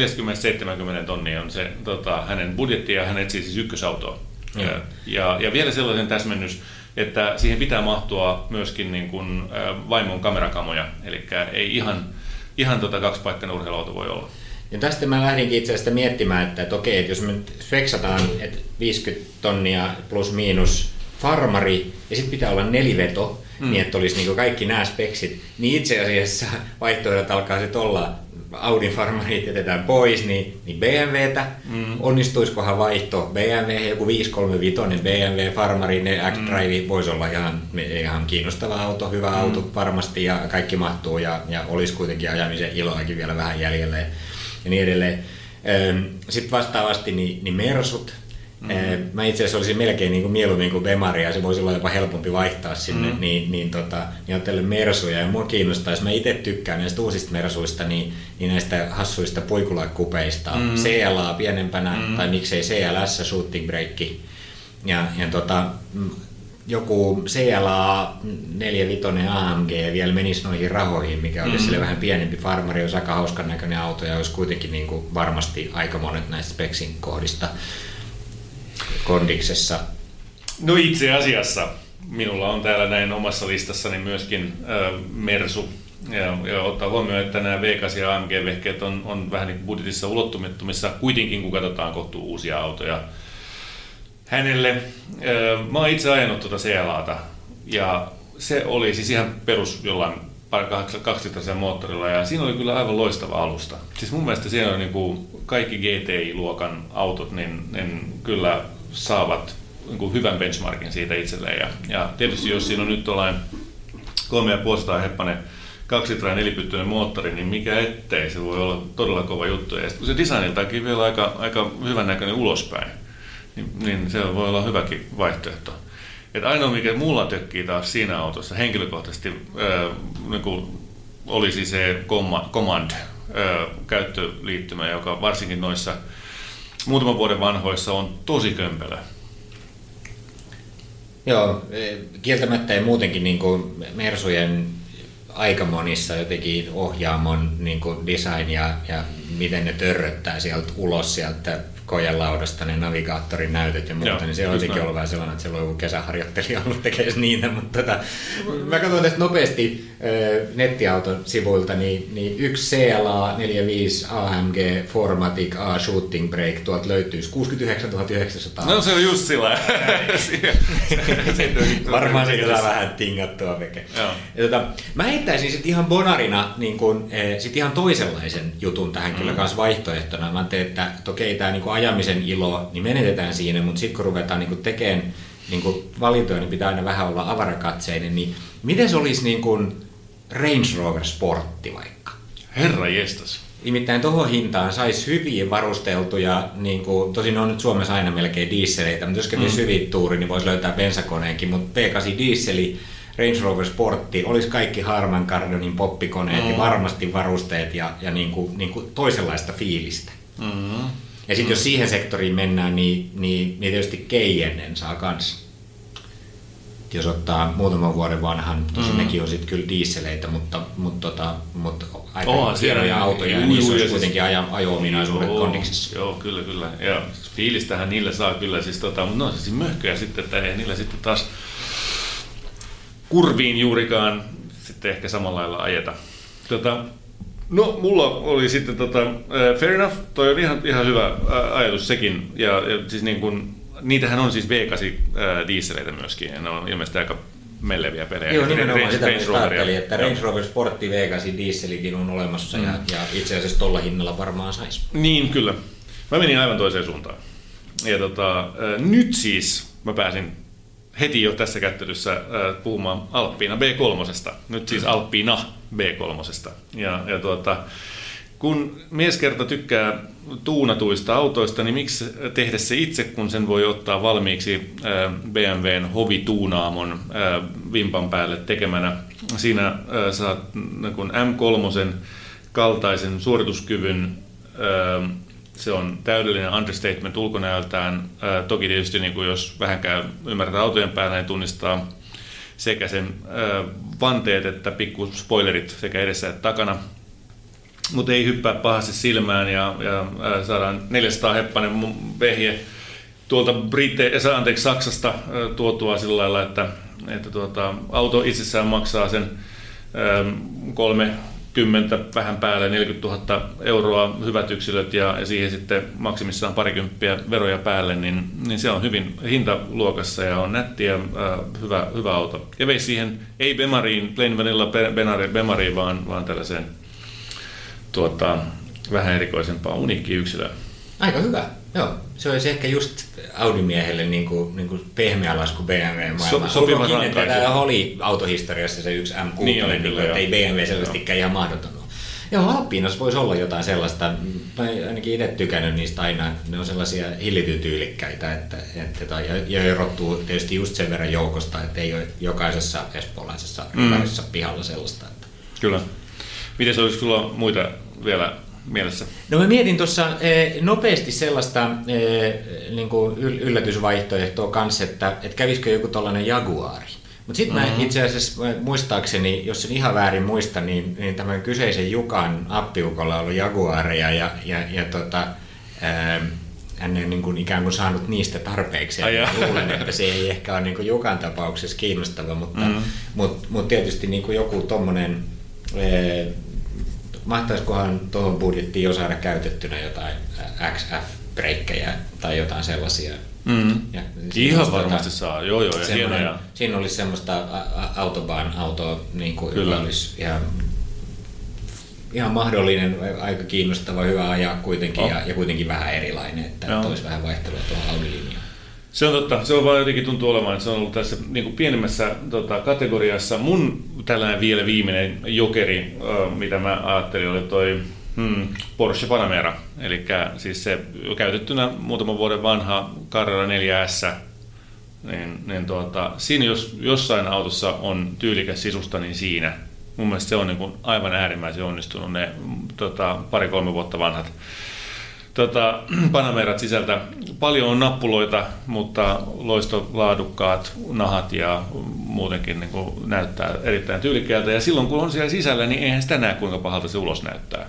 tonnia on se tota, hänen budjetti ja hän etsii siis ykkösautoa. Ja, ja, ja vielä sellaisen täsmennys, että siihen pitää mahtua myöskin niin kuin, vaimon kamerakamoja. Eli ei ihan, ihan tota kaksipaikkainen urheiluauto voi olla. Ja tästä mä lähdinkin itse asiassa miettimään, että, että okei, että jos me speksataan, että 50 tonnia plus miinus farmari ja sitten pitää olla neliveto, mm. niin että olisi niin kaikki nämä speksit, niin itse asiassa vaihtoehdot alkaa sitten olla Audin farmarit jätetään pois, niin, niin BMWtä, mm. onnistuisikohan vaihto BMW, joku 535 BMW Farmari, ne X-Drive mm. voisi olla ihan, ihan kiinnostava auto, hyvä mm. auto varmasti ja kaikki mahtuu ja, ja olisi kuitenkin ajamisen iloakin vielä vähän jäljellä ja, ja niin edelleen. Sitten vastaavasti niin, niin Mersut, Mm-hmm. Mä itse asiassa olisin melkein niin kuin mieluummin kuin Bemari ja se voisi olla jopa helpompi vaihtaa sinne, mm-hmm. niin, niin, tota, niin on Mersuja ja mua kiinnostaisi, mä itse tykkään näistä uusista Mersuista, niin, niin näistä hassuista puikulakupeista, mm-hmm. CLA pienempänä mm-hmm. tai miksei CLS shooting break. Ja, ja tota, joku CLA 45 AMG vielä menisi noihin rahoihin, mikä olisi mm. sille vähän pienempi farmari, olisi aika hauskan näköinen auto ja olisi kuitenkin niin kuin varmasti aika monet näistä speksin kohdista kondiksessa? No itse asiassa minulla on täällä näin omassa listassani myöskin äh, Mersu. Ja, ja ottaa huomioon, että nämä V8 ja AMG-vehkeet on, on vähän niin budjetissa ulottumattomissa kuitenkin, kun katsotaan kohtuu uusia autoja hänelle. Äh, mä oon itse ajanut tuota CLAta ja se oli siis ihan perus jollain kaksilitraisella moottorilla ja siinä oli kyllä aivan loistava alusta. Siis mun mielestä siellä on niin kuin kaikki GTI-luokan autot, niin, niin kyllä saavat niin hyvän benchmarkin siitä itselleen. Ja, ja tietysti jos siinä on nyt tuollainen 3,5 heppanen kaksitrainen nelipyttyinen moottori, niin mikä ettei, se voi olla todella kova juttu. Ja kun se designiltakin vielä aika, aika hyvän näköinen ulospäin, niin, niin se voi olla hyväkin vaihtoehto. Et ainoa mikä mulla tökkii taas siinä autossa henkilökohtaisesti ää, niin kuin olisi se Command ää, käyttöliittymä, joka varsinkin noissa muutaman vuoden vanhoissa on tosi kömpelö. Joo, e, kieltämättä ei muutenkin niin kuin Mersujen aika monissa jotenkin ohjaamon niin kuin design ja, ja miten ne törröttää sieltä ulos sieltä kojelaudasta ne navigaattorin näytöt ja muuta, Joo, niin se on jotenkin ollut vähän sellainen, että siellä on joku kesäharjoittelija ollut tekemään niitä, mutta tota, mä katson tästä nopeasti nettiauton sivuilta, niin, niin yksi CLA 45 AMG Formatic A Shooting Brake tuolta löytyisi 69 900. No se on just sillä. Varmaan se saa vähän tingattua veke. Tota, mä heittäisin sitten ihan bonarina niin kun, sit ihan toisenlaisen jutun tähän mm. kyllä kanssa vaihtoehtona. Mä tein, että okei, tämä niin ajamisen ilo, niin menetetään siinä, mutta sitten kun ruvetaan niin tekemään niin valintoja, niin pitää aina vähän olla avarakatseinen, niin miten se olisi niin kuin Range Rover Sportti vaikka? Herra jestas. Nimittäin tuohon hintaan saisi hyvin varusteltuja, niin kuin, tosin on nyt Suomessa aina melkein dieseleitä, mutta jos kävisi mm. hyvin tuuri, niin voisi löytää bensakoneenkin, mutta P8 dieseli, Range Rover Sportti, olisi kaikki Harman Kardonin poppikoneet mm. ja varmasti varusteet ja, ja niin kuin, niin kuin toisenlaista fiilistä. Mm-hmm. Ja sitten jos siihen sektoriin mennään, niin, niin, niin tietysti Keijenen saa kans. Jos ottaa muutaman vuoden vanhan, tosin mm. nekin on sitten kyllä diisseleitä, mutta, mutta, tota, mutta aika oh, hienoja autoja ja niissä olisi kuitenkin siis, ajo-ominaisuudet kondiksissa. Joo, kyllä, kyllä. Ja fiilistähän niillä saa kyllä siis, tota, mutta ne on siis möhköjä sitten, että ei niillä sitten taas kurviin juurikaan sitten ehkä samalla lailla ajeta. Tota, No, mulla oli sitten, tota, uh, fair enough, toi on ihan, ihan hyvä ajatus sekin, ja, ja siis niin kun, niitähän on siis V8 uh, dieseleitä myöskin, ja ne on ilmeisesti aika melleviä pelejä. Joo, nimenomaan sitä Range ajattelin, että Range Rover Sportti V8 dieselikin on olemassa, mm. ja, ja itse asiassa tuolla hinnalla varmaan saisi. Niin, kyllä. Mä menin aivan toiseen suuntaan. Ja tota, uh, nyt siis mä pääsin heti jo tässä kättelyssä äh, puhumaan Alppiina B3. Nyt siis Alppiina B3. Ja, ja tuota, kun mies kerta tykkää tuunatuista autoista, niin miksi tehdä se itse, kun sen voi ottaa valmiiksi äh, BMWn hovituunaamon äh, vimpan päälle tekemänä. Siinä saat M3 kaltaisen suorituskyvyn se on täydellinen understatement ulkonäöltään. Ää, toki tietysti niin jos vähänkään ymmärtää autojen päällä, niin tunnistaa sekä sen vanteet että pikku spoilerit sekä edessä että takana. Mutta ei hyppää pahasti silmään ja, ja saadaan 400 heppanen vehje tuolta Brite, anteeksi, Saksasta tuotua sillä lailla, että, että tuota, auto itsessään maksaa sen ää, kolme 10 vähän päälle 40 000 euroa hyvät yksilöt ja, ja siihen sitten maksimissaan parikymppiä veroja päälle, niin, niin se on hyvin hintaluokassa ja on nätti ja hyvä, hyvä auto. Ja vei siihen ei Bemariin, plain vanilla Bemariin, vaan, vaan tällaiseen tuota, vähän erikoisempaan uniikki-yksilöön. Aika hyvä. Joo, se olisi ehkä just Audi-miehelle niin kuin, niin kuin pehmeä lasku BMW-maailmaan. So, sopiva ratkaisu. Täällä oli autohistoriassa se yksi M6, niin, niin, niin että ei BMW selvästikään ihan mahdoton. Joo, Alppinas voisi olla jotain sellaista. Mä ainakin itse tykännyt niistä aina. Ne on sellaisia hillityytyylikkäitä, että, että, ja, ja erottuu tietysti just sen verran joukosta, että ei ole jokaisessa espoolaisessa mm. pihalla sellaista. Että. Kyllä. Miten olisi sulla muita vielä mielessä? No mä mietin tuossa eh, nopeasti sellaista eh, niin kuin yllätysvaihtoehtoa kanssa, että, että kävisikö joku tällainen Jaguari. Mutta sitten mm-hmm. itse asiassa muistaakseni, jos en ihan väärin muista, niin, niin tämän kyseisen Jukan appiukolla on ollut Jaguareja ja, ja, ja tota, ää, hän ei niin kuin ikään kuin saanut niistä tarpeeksi. Ja luulen, että se ei ehkä ole niin kuin Jukan tapauksessa kiinnostava, mutta, mm-hmm. mutta, mutta tietysti niin kuin joku tuommoinen mahtaisikohan tuohon budjettiin jo saada käytettynä jotain XF-breikkejä tai jotain sellaisia. Mm. Ja Ihan varmasti tota, saa, joo joo, ja hienoja. Siinä olisi semmoista autobahn-autoa, niin kuin Kyllä. olisi ihan, ihan mahdollinen, aika kiinnostava, hyvä ajaa kuitenkin oh. ja, ja kuitenkin vähän erilainen, että olisi vähän vaihtelua tuohon Audi-linjaan. Se on totta. Se on vaan jotenkin tuntuu olevan, että se on ollut tässä niin kuin pienemmässä tota, kategoriassa. Mun tällainen vielä viimeinen jokeri, mitä mä ajattelin, oli toi hmm, Porsche Panamera. Eli siis se käytettynä muutaman vuoden vanha Carrera 4S. Niin, niin tuota, siinä jos jossain autossa on tyylikäs sisusta, niin siinä. Mun mielestä se on niin kuin aivan äärimmäisen onnistunut ne tota, pari-kolme vuotta vanhat tota, Panamerat sisältä. Paljon on nappuloita, mutta loistolaadukkaat nahat ja muutenkin niin kuin näyttää erittäin tyylikkäältä. Ja silloin kun on siellä sisällä, niin eihän sitä näe kuinka pahalta se ulos näyttää.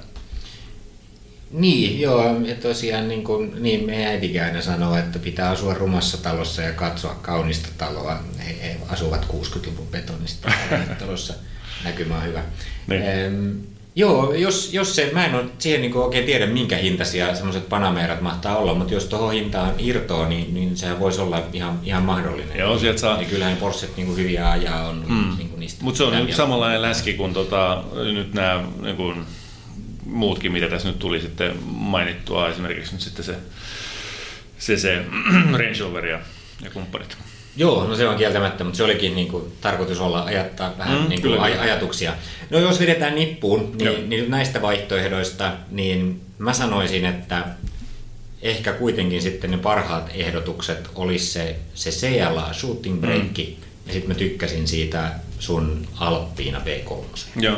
Niin, joo, ja tosiaan niin, kuin, niin meidän äitikin aina sanoo, että pitää asua rumassa talossa ja katsoa kaunista taloa. He, he asuvat 60-luvun betonista talossa, näkymä on hyvä. Niin. Ehm, Joo, jos, jos se, mä en ole siihen niin oikein tiedä minkä hintaisia semmoiset panameerat mahtaa olla, mutta jos tuohon hintaan irtoaa, niin, niin sehän voisi olla ihan, ihan mahdollinen. Joo, sieltä saa... Ja kyllähän Porschet niin hyviä ajaa on. Mm. Niin niistä mutta se on nyt samanlainen läski kuin tota, nyt nämä niin kuin, muutkin, mitä tässä nyt tuli sitten mainittua, esimerkiksi nyt sitten se, se, se Range Rover ja, ja kumppanit. Joo, no se on kieltämättä, mutta se olikin niin kuin, tarkoitus olla ajattaa vähän mm, niin kuin, aj- ajatuksia. No jos vedetään nippuun, niin, niin näistä vaihtoehdoista, niin mä sanoisin, että ehkä kuitenkin sitten ne parhaat ehdotukset olisi se, se CLA, shooting break, mm. ja sitten mä tykkäsin siitä sun Alppiina B3. Joo.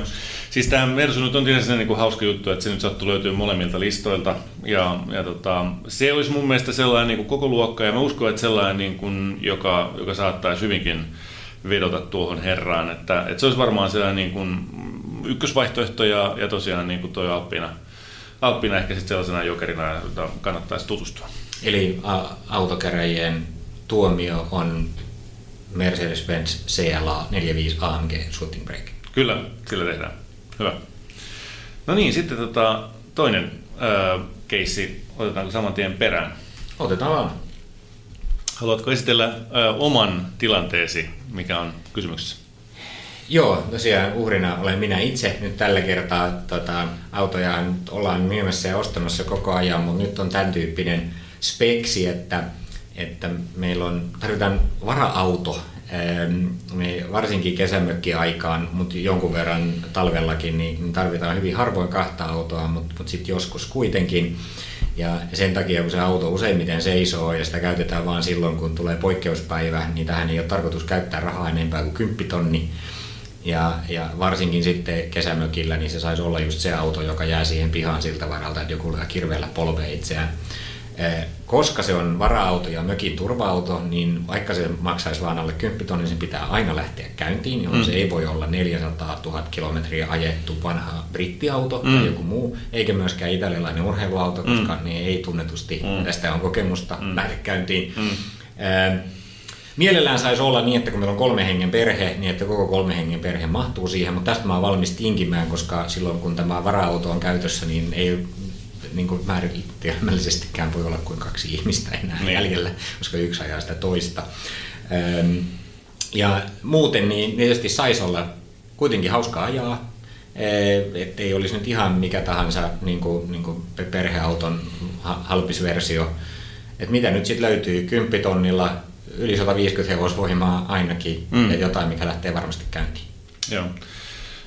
Siis tämä Mersu nyt on tietysti niin kuin hauska juttu, että se nyt sattuu löytyy molemmilta listoilta. Ja, ja tota, se olisi mun mielestä sellainen niin kuin koko luokka, ja mä uskon, että sellainen, niin kuin, joka, joka saattaisi hyvinkin vedota tuohon herraan. Että, että se olisi varmaan sellainen niin kuin ykkösvaihtoehto, ja, ja tosiaan niin kuin toi Alppina, Alppina ehkä sitten sellaisena jokerina, jota kannattaisi tutustua. Eli autokäräjien tuomio on Mercedes-Benz CLA 45 AMG Shooting Brake. Kyllä, sillä tehdään. Hyvä. No niin, sitten tota, toinen äh, keissi, otetaanko saman tien perään? Otetaan vaan. Haluatko esitellä äh, oman tilanteesi, mikä on kysymyksessä? Joo, tosiaan uhrina olen minä itse. Nyt tällä kertaa tota, autoja ollaan myymässä ja ostamassa koko ajan, mutta nyt on tämän tyyppinen speksi, että, että meillä on, tarvitaan vara-auto, varsinkin kesämökkiaikaan, mutta jonkun verran talvellakin, niin tarvitaan hyvin harvoin kahta autoa, mutta, mutta sitten joskus kuitenkin. Ja sen takia, kun se auto useimmiten seisoo ja sitä käytetään vain silloin, kun tulee poikkeuspäivä, niin tähän ei ole tarkoitus käyttää rahaa enempää kuin 10 tonni. Ja, ja varsinkin sitten kesämökillä, niin se saisi olla just se auto, joka jää siihen pihaan siltä varalta, että joku kirveellä polvee itseään. Eh, koska se on vara-auto ja mökin turva-auto, niin vaikka se maksaisi vain alle 10 tonnin, niin sen pitää aina lähteä käyntiin, jolloin mm. se ei voi olla 400 000 kilometriä ajettu vanha brittiauto mm. tai joku muu, eikä myöskään italialainen urheiluauto, koska mm. ne ei tunnetusti, mm. tästä on kokemusta, mm. lähde käyntiin. Mm. Eh, mielellään saisi olla niin, että kun meillä on kolme hengen perhe, niin että koko kolme hengen perhe mahtuu siihen, mutta tästä mä oon valmis tinkimään, koska silloin kun tämä vara-auto on käytössä, niin ei niin kuin määritelmällisestikään voi olla kuin kaksi ihmistä enää niin. jäljellä, koska yksi ajaa sitä toista. Ja muuten niin tietysti saisi olla kuitenkin hauska ajaa, että ei olisi nyt ihan mikä tahansa niin kuin, niin kuin perheauton halpisversio. Että mitä nyt sitten löytyy, kymppitonnilla yli 150 hevosvoimaa ainakin mm. ja jotain, mikä lähtee varmasti käyntiin. Joo.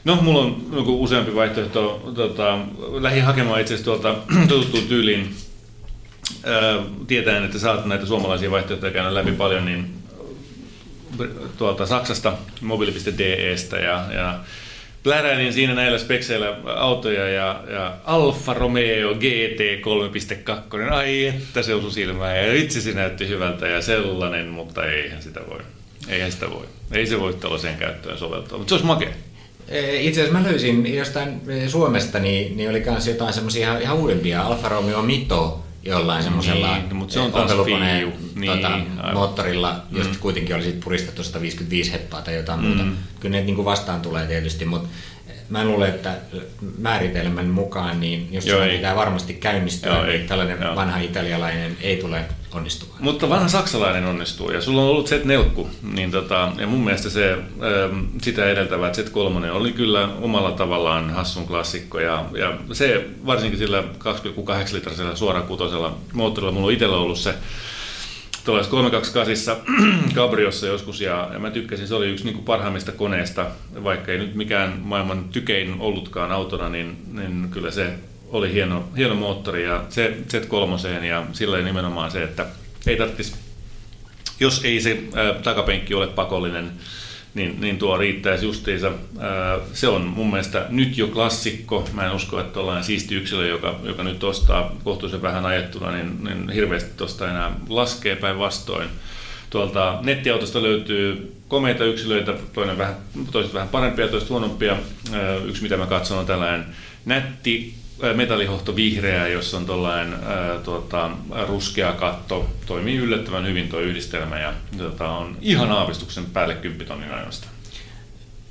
No, mulla on joku useampi vaihtoehto. Tota, lähdin hakemaan itse asiassa tuolta tuttuun tyyliin. Tietäen, että saat näitä suomalaisia vaihtoehtoja käydä läpi paljon, niin tuolta Saksasta, mobili.destä ja, ja pläräilin siinä näillä spekseillä autoja ja, ja Alfa Romeo GT 3.2. Ai että se osui silmään ja itse se näytti hyvältä ja sellainen, mutta eihän sitä voi. Eihän sitä voi. Ei se voi tällaiseen käyttöön soveltaa, mutta se olisi makea. Itse asiassa mä löysin jostain Suomesta, niin, niin oli myös jotain semmoisia ihan, ihan uudempia. Alfa Romeo Mito jollain semmoisella niin, mutta se on taas niin, tota, moottorilla, mm. josta kuitenkin oli puristettu 155 heppaa tai jotain mm. muuta. Kyllä ne niin kuin vastaan tulee tietysti, mutta mä luulen, että määritelmän mukaan, niin jos se pitää varmasti käynnistyä, Joo, niin ei. tällainen Joo. vanha italialainen ei tule onnistumaan. Mutta vanha saksalainen onnistuu, ja sulla on ollut Z4, niin tota, ja mun mielestä se ähm, sitä edeltävä Z3 oli kyllä omalla tavallaan hassun klassikko, ja, ja se varsinkin sillä 2,8 litrasella suorakutosella moottorilla, mulla on itsellä ollut se tuollaisessa 328 Cabriossa joskus ja, ja mä tykkäsin, se oli yksi niin kuin parhaimmista koneista, vaikka ei nyt mikään maailman tykein ollutkaan autona, niin, niin kyllä se oli hieno, hieno moottori ja se Z3 ja sillä oli nimenomaan se, että ei tarvitsisi, jos ei se ää, takapenkki ole pakollinen, niin, niin tuo riittäisi justiinsa. Se on mun mielestä nyt jo klassikko. Mä en usko, että ollaan siisti yksilö, joka, joka nyt ostaa kohtuullisen vähän ajettuna, niin, niin hirveästi tuosta enää laskee päinvastoin. Tuolta nettiautosta löytyy komeita yksilöitä, toinen vähän, toiset vähän parempia, toiset huonompia. Yksi, mitä mä katson, on tällainen nätti metallihohto vihreä, jossa on tuollainen tuota, ruskea katto. Toimii yllättävän hyvin tuo yhdistelmä ja tuota, on ihan aavistuksen päälle 10 tonnin ajoista.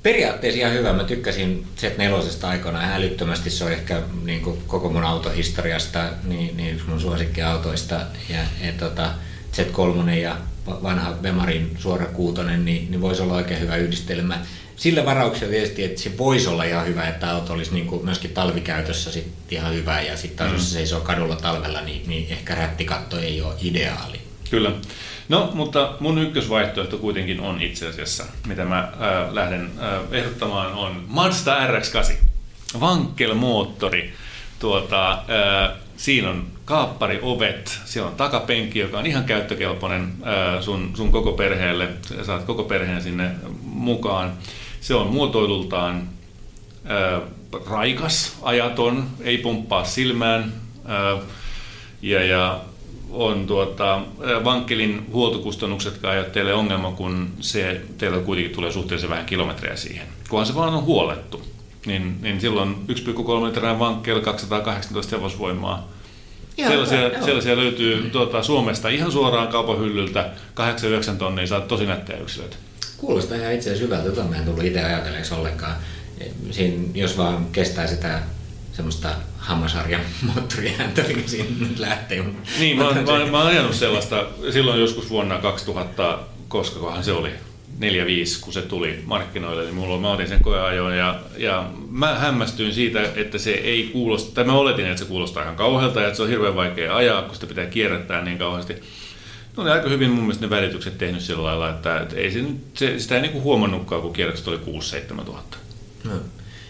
Periaatteessa ihan hyvä. Mä tykkäsin Z4 aikoinaan älyttömästi. Se on ehkä niin kuin koko mun autohistoriasta niin, niin yksi mun suosikkiautoista. Ja, ja tota, Z3 ja vanha Bemarin suora kuutonen, niin, niin voisi olla oikein hyvä yhdistelmä sillä varauksella tietysti, että se voisi olla ihan hyvä, että auto olisi niin kuin myöskin talvikäytössä sit ihan hyvä ja sitten taas mm. jos se seisoo kadulla talvella, niin, niin ehkä rättikatto ei ole ideaali. Kyllä. No, mutta mun ykkösvaihtoehto kuitenkin on itse asiassa, mitä mä äh, lähden äh, ehdottamaan, on Mazda RX-8. Vankelmoottori. Tuota, äh, siinä on kaappariovet, siellä on takapenkki, joka on ihan käyttökelpoinen sun, sun koko perheelle. Saat koko perheen sinne mukaan Se on muotoilultaan raikas, ajaton, ei pumppaa silmään ää, ja, ja on tuota, vankkelin huoltokustannukset ei ole teille ongelma, kun se teillä kuitenkin tulee suhteellisen vähän kilometrejä siihen. Kunhan se vaan on huolettu, niin, niin silloin 1,3 litran vankkel 218 hevosvoimaa. Joo, sellaisia, joo. sellaisia löytyy tuota, Suomesta ihan suoraan kaupan hyllyltä, 8-9 tonnia, saat tosi nättejä yksilöitä. Kuulostaa ihan itse asiassa hyvältä, jota mä en tullut itse ajatelleeksi ollenkaan. Siin, jos vaan kestää sitä semmoista hammasarjan moottoriääntä, mikä siinä nyt lähtee. Niin, mä, mä, mä oon ajanut sellaista silloin joskus vuonna 2000, koska kohan se oli 4-5, kun se tuli markkinoille, niin mulla, mä otin sen koeajoon ja, ja mä hämmästyin siitä, että se ei kuulosta, tai mä oletin, että se kuulostaa ihan kauhealta ja että se on hirveän vaikea ajaa, kun sitä pitää kierrättää niin kauheasti. No ne aika hyvin mun mielestä ne välitykset tehnyt sillä lailla, että, että ei se, se, sitä ei niinku huomannutkaan, kun kierrätykset oli 6-7 tuhatta. No.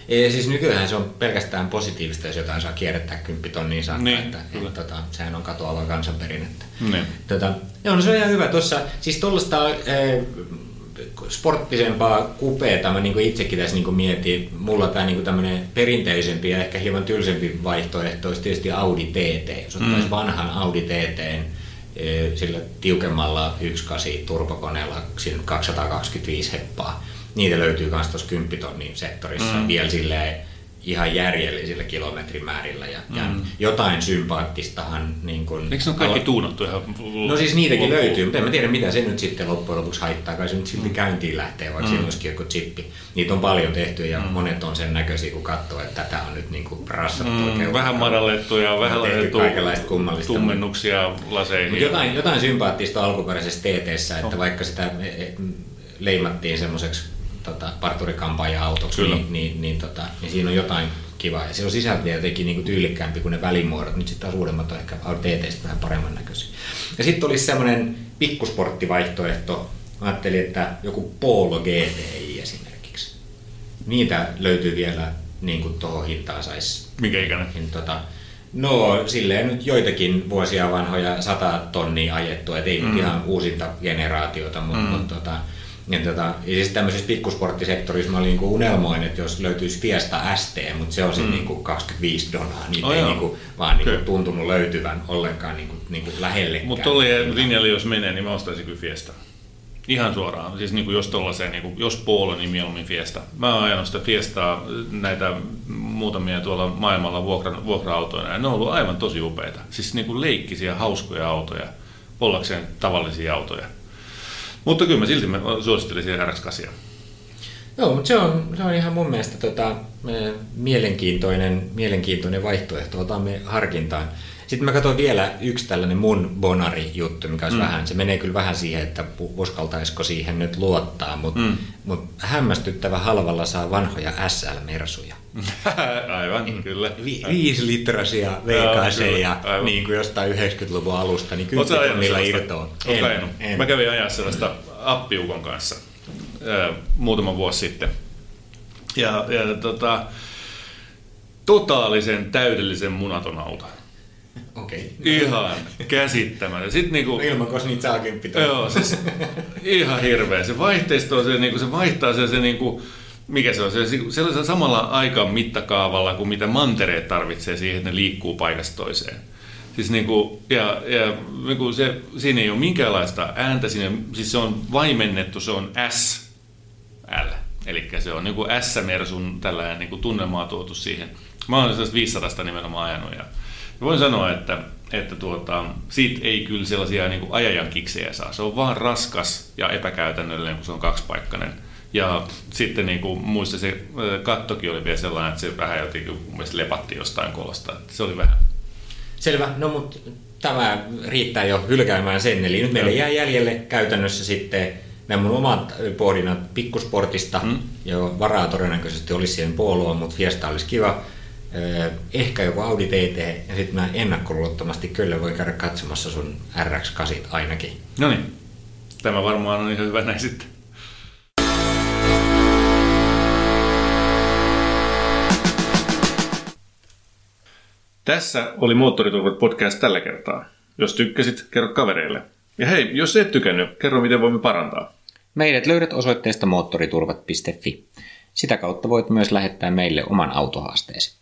Ei, siis nykyään se on pelkästään positiivista, jos jotain saa kierrättää kymppitonniin saakka, niin, että, että, tota, sehän on katoava kansanperinnettä. Niin. Tota, joo, no se on ihan hyvä. Tuossa, siis tuollaista eh, sporttisempaa kupeeta mä niin itsekin tässä niin mietin. Mulla tämä niin tämmöinen perinteisempi ja ehkä hieman tylsempi vaihtoehto olisi tietysti Audi TT. Jos ottaisi mm. vanhan Audi TT eh, sillä tiukemmalla 1.8 turbokoneella 225 heppaa niitä löytyy myös tuossa 10 tonnin sektorissa mm. vielä silleen ihan järjellisillä kilometrimäärillä ja, mm. ja jotain sympaattistahan. Niin kun, Eikö se on kaikki tuunattu ihan No siis niitäkin loppuun. löytyy, mutta en mä tiedä mitä se nyt sitten loppujen lopuksi haittaa, kai se nyt silti mm. käyntiin lähtee, vaikka mm. siinä olisikin joku chippi. Niitä on paljon tehty ja mm. monet on sen näköisiä, kun katsoo, että tätä on nyt niin kuin rassattu mm. oikein. Vähän madallettu ja vähän laitettu kaikenlaista kummallista. tummennuksia laseihin. jotain, jotain sympaattista alkuperäisessä TT, että oh. vaikka sitä e, e, leimattiin semmoiseksi tota, parturikampaaja-autoksi, niin, niin, niin, tota, niin siinä on jotain kivaa. Ja se on sisältö jotenkin niin tyylikkäämpi kuin ne välimuodot. Nyt sitten taas uudemmat on ehkä TTstä vähän paremman näköisiä. Ja sitten olisi semmoinen pikkusporttivaihtoehto. Mä ajattelin, että joku Polo GTI esimerkiksi. Niitä löytyy vielä niin kuin tuohon hintaan saisi. Mikä ikäinen? Niin, tota, No silleen nyt joitakin vuosia vanhoja sata tonnia ajettua, et ei mm. nyt ihan uusinta generaatiota, mutta, mm. mutta tota, ja tota, ja siis tämmöisessä pikkusporttisektorissa mä olin niinku unelmoin, että jos löytyisi Fiesta ST, mutta se on sitten mm. niinku 25 donaa, niin oh, ei niinku, vaan niinku tuntunut löytyvän ollenkaan niinku, niinku lähellekään. Mutta tuolle linjalle jos menee, niin mä ostaisin kyllä Fiesta. Ihan suoraan. Siis niin kuin jos tollaiseen, niin kuin, jos Polo, niin mieluummin Fiesta. Mä oon ajanut sitä Fiestaa, näitä muutamia tuolla maailmalla vuokra, vuokra-autoina, ja ne on ollut aivan tosi upeita. Siis niin kuin leikkisiä, hauskoja autoja, ollakseen tavallisia autoja. Mutta kyllä mä silti mä suosittelisin RX8. Joo, mutta se on, se on ihan mun mielestä tota, mielenkiintoinen, mielenkiintoinen vaihtoehto. Otamme harkintaan. Sitten mä katsoin vielä yksi tällainen mun Bonari-juttu, mikä olisi mm. vähän, se menee kyllä vähän siihen, että uskaltaisiko siihen nyt luottaa, mutta mm. mut hämmästyttävä halvalla saa vanhoja SL-mersuja. aivan, niin, kyllä. Vi- viisi litrasia VKC ja niin kuin jostain 90-luvun alusta, niin kyllä niillä irtoon. En, en. Mä kävin ajaa sellaista appiukon kanssa muutama vuosi sitten. Ja, ja tota, totaalisen täydellisen munaton auto. Okei. Okay. Ihan käsittämätön. Sitten niinku, no ilman, koska niitä saa Joo, siis ihan hirveä. Se vaihteisto on se, niinku, se vaihtaa se, se niinku, mikä se on, se, sellaisella samalla aikaan mittakaavalla kuin mitä mantereet tarvitsee siihen, että ne liikkuu paikasta toiseen. Siis niinku, ja, ja niinku se, siinä ei ole minkäänlaista ääntä, siinä, siis se on vaimennettu, se on S, L. Eli se on niinku S-mersun tällainen niinku tunnelmaa tuotu siihen. Mä oon 500 nimenomaan ajanut ja voin sanoa, että, että tuota, siitä ei kyllä sellaisia niin kuin ajajan kiksejä saa. Se on vaan raskas ja epäkäytännöllinen, kun se on kaksipaikkainen. Ja sitten niin kuin, muista se kattokin oli vielä sellainen, että se vähän jotenkin mun mielestä lepatti jostain kolosta. Että se oli vähän. Selvä. No mutta tämä riittää jo hylkäämään sen. Eli nyt meille jää jäljelle käytännössä sitten nämä mun omat pohdinnat pikkusportista. Mm. Jo varaa todennäköisesti olisi siihen poloon, mutta Fiesta olisi kiva ehkä joku Audi TT, ja sitten mä ennakkoluulottomasti kyllä voi käydä katsomassa sun RX-8 ainakin. No niin, tämä varmaan on ihan hyvä näin sitten. Tässä oli Moottoriturvat podcast tällä kertaa. Jos tykkäsit, kerro kavereille. Ja hei, jos et tykännyt, kerro miten voimme parantaa. Meidät löydät osoitteesta moottoriturvat.fi. Sitä kautta voit myös lähettää meille oman autohaasteesi.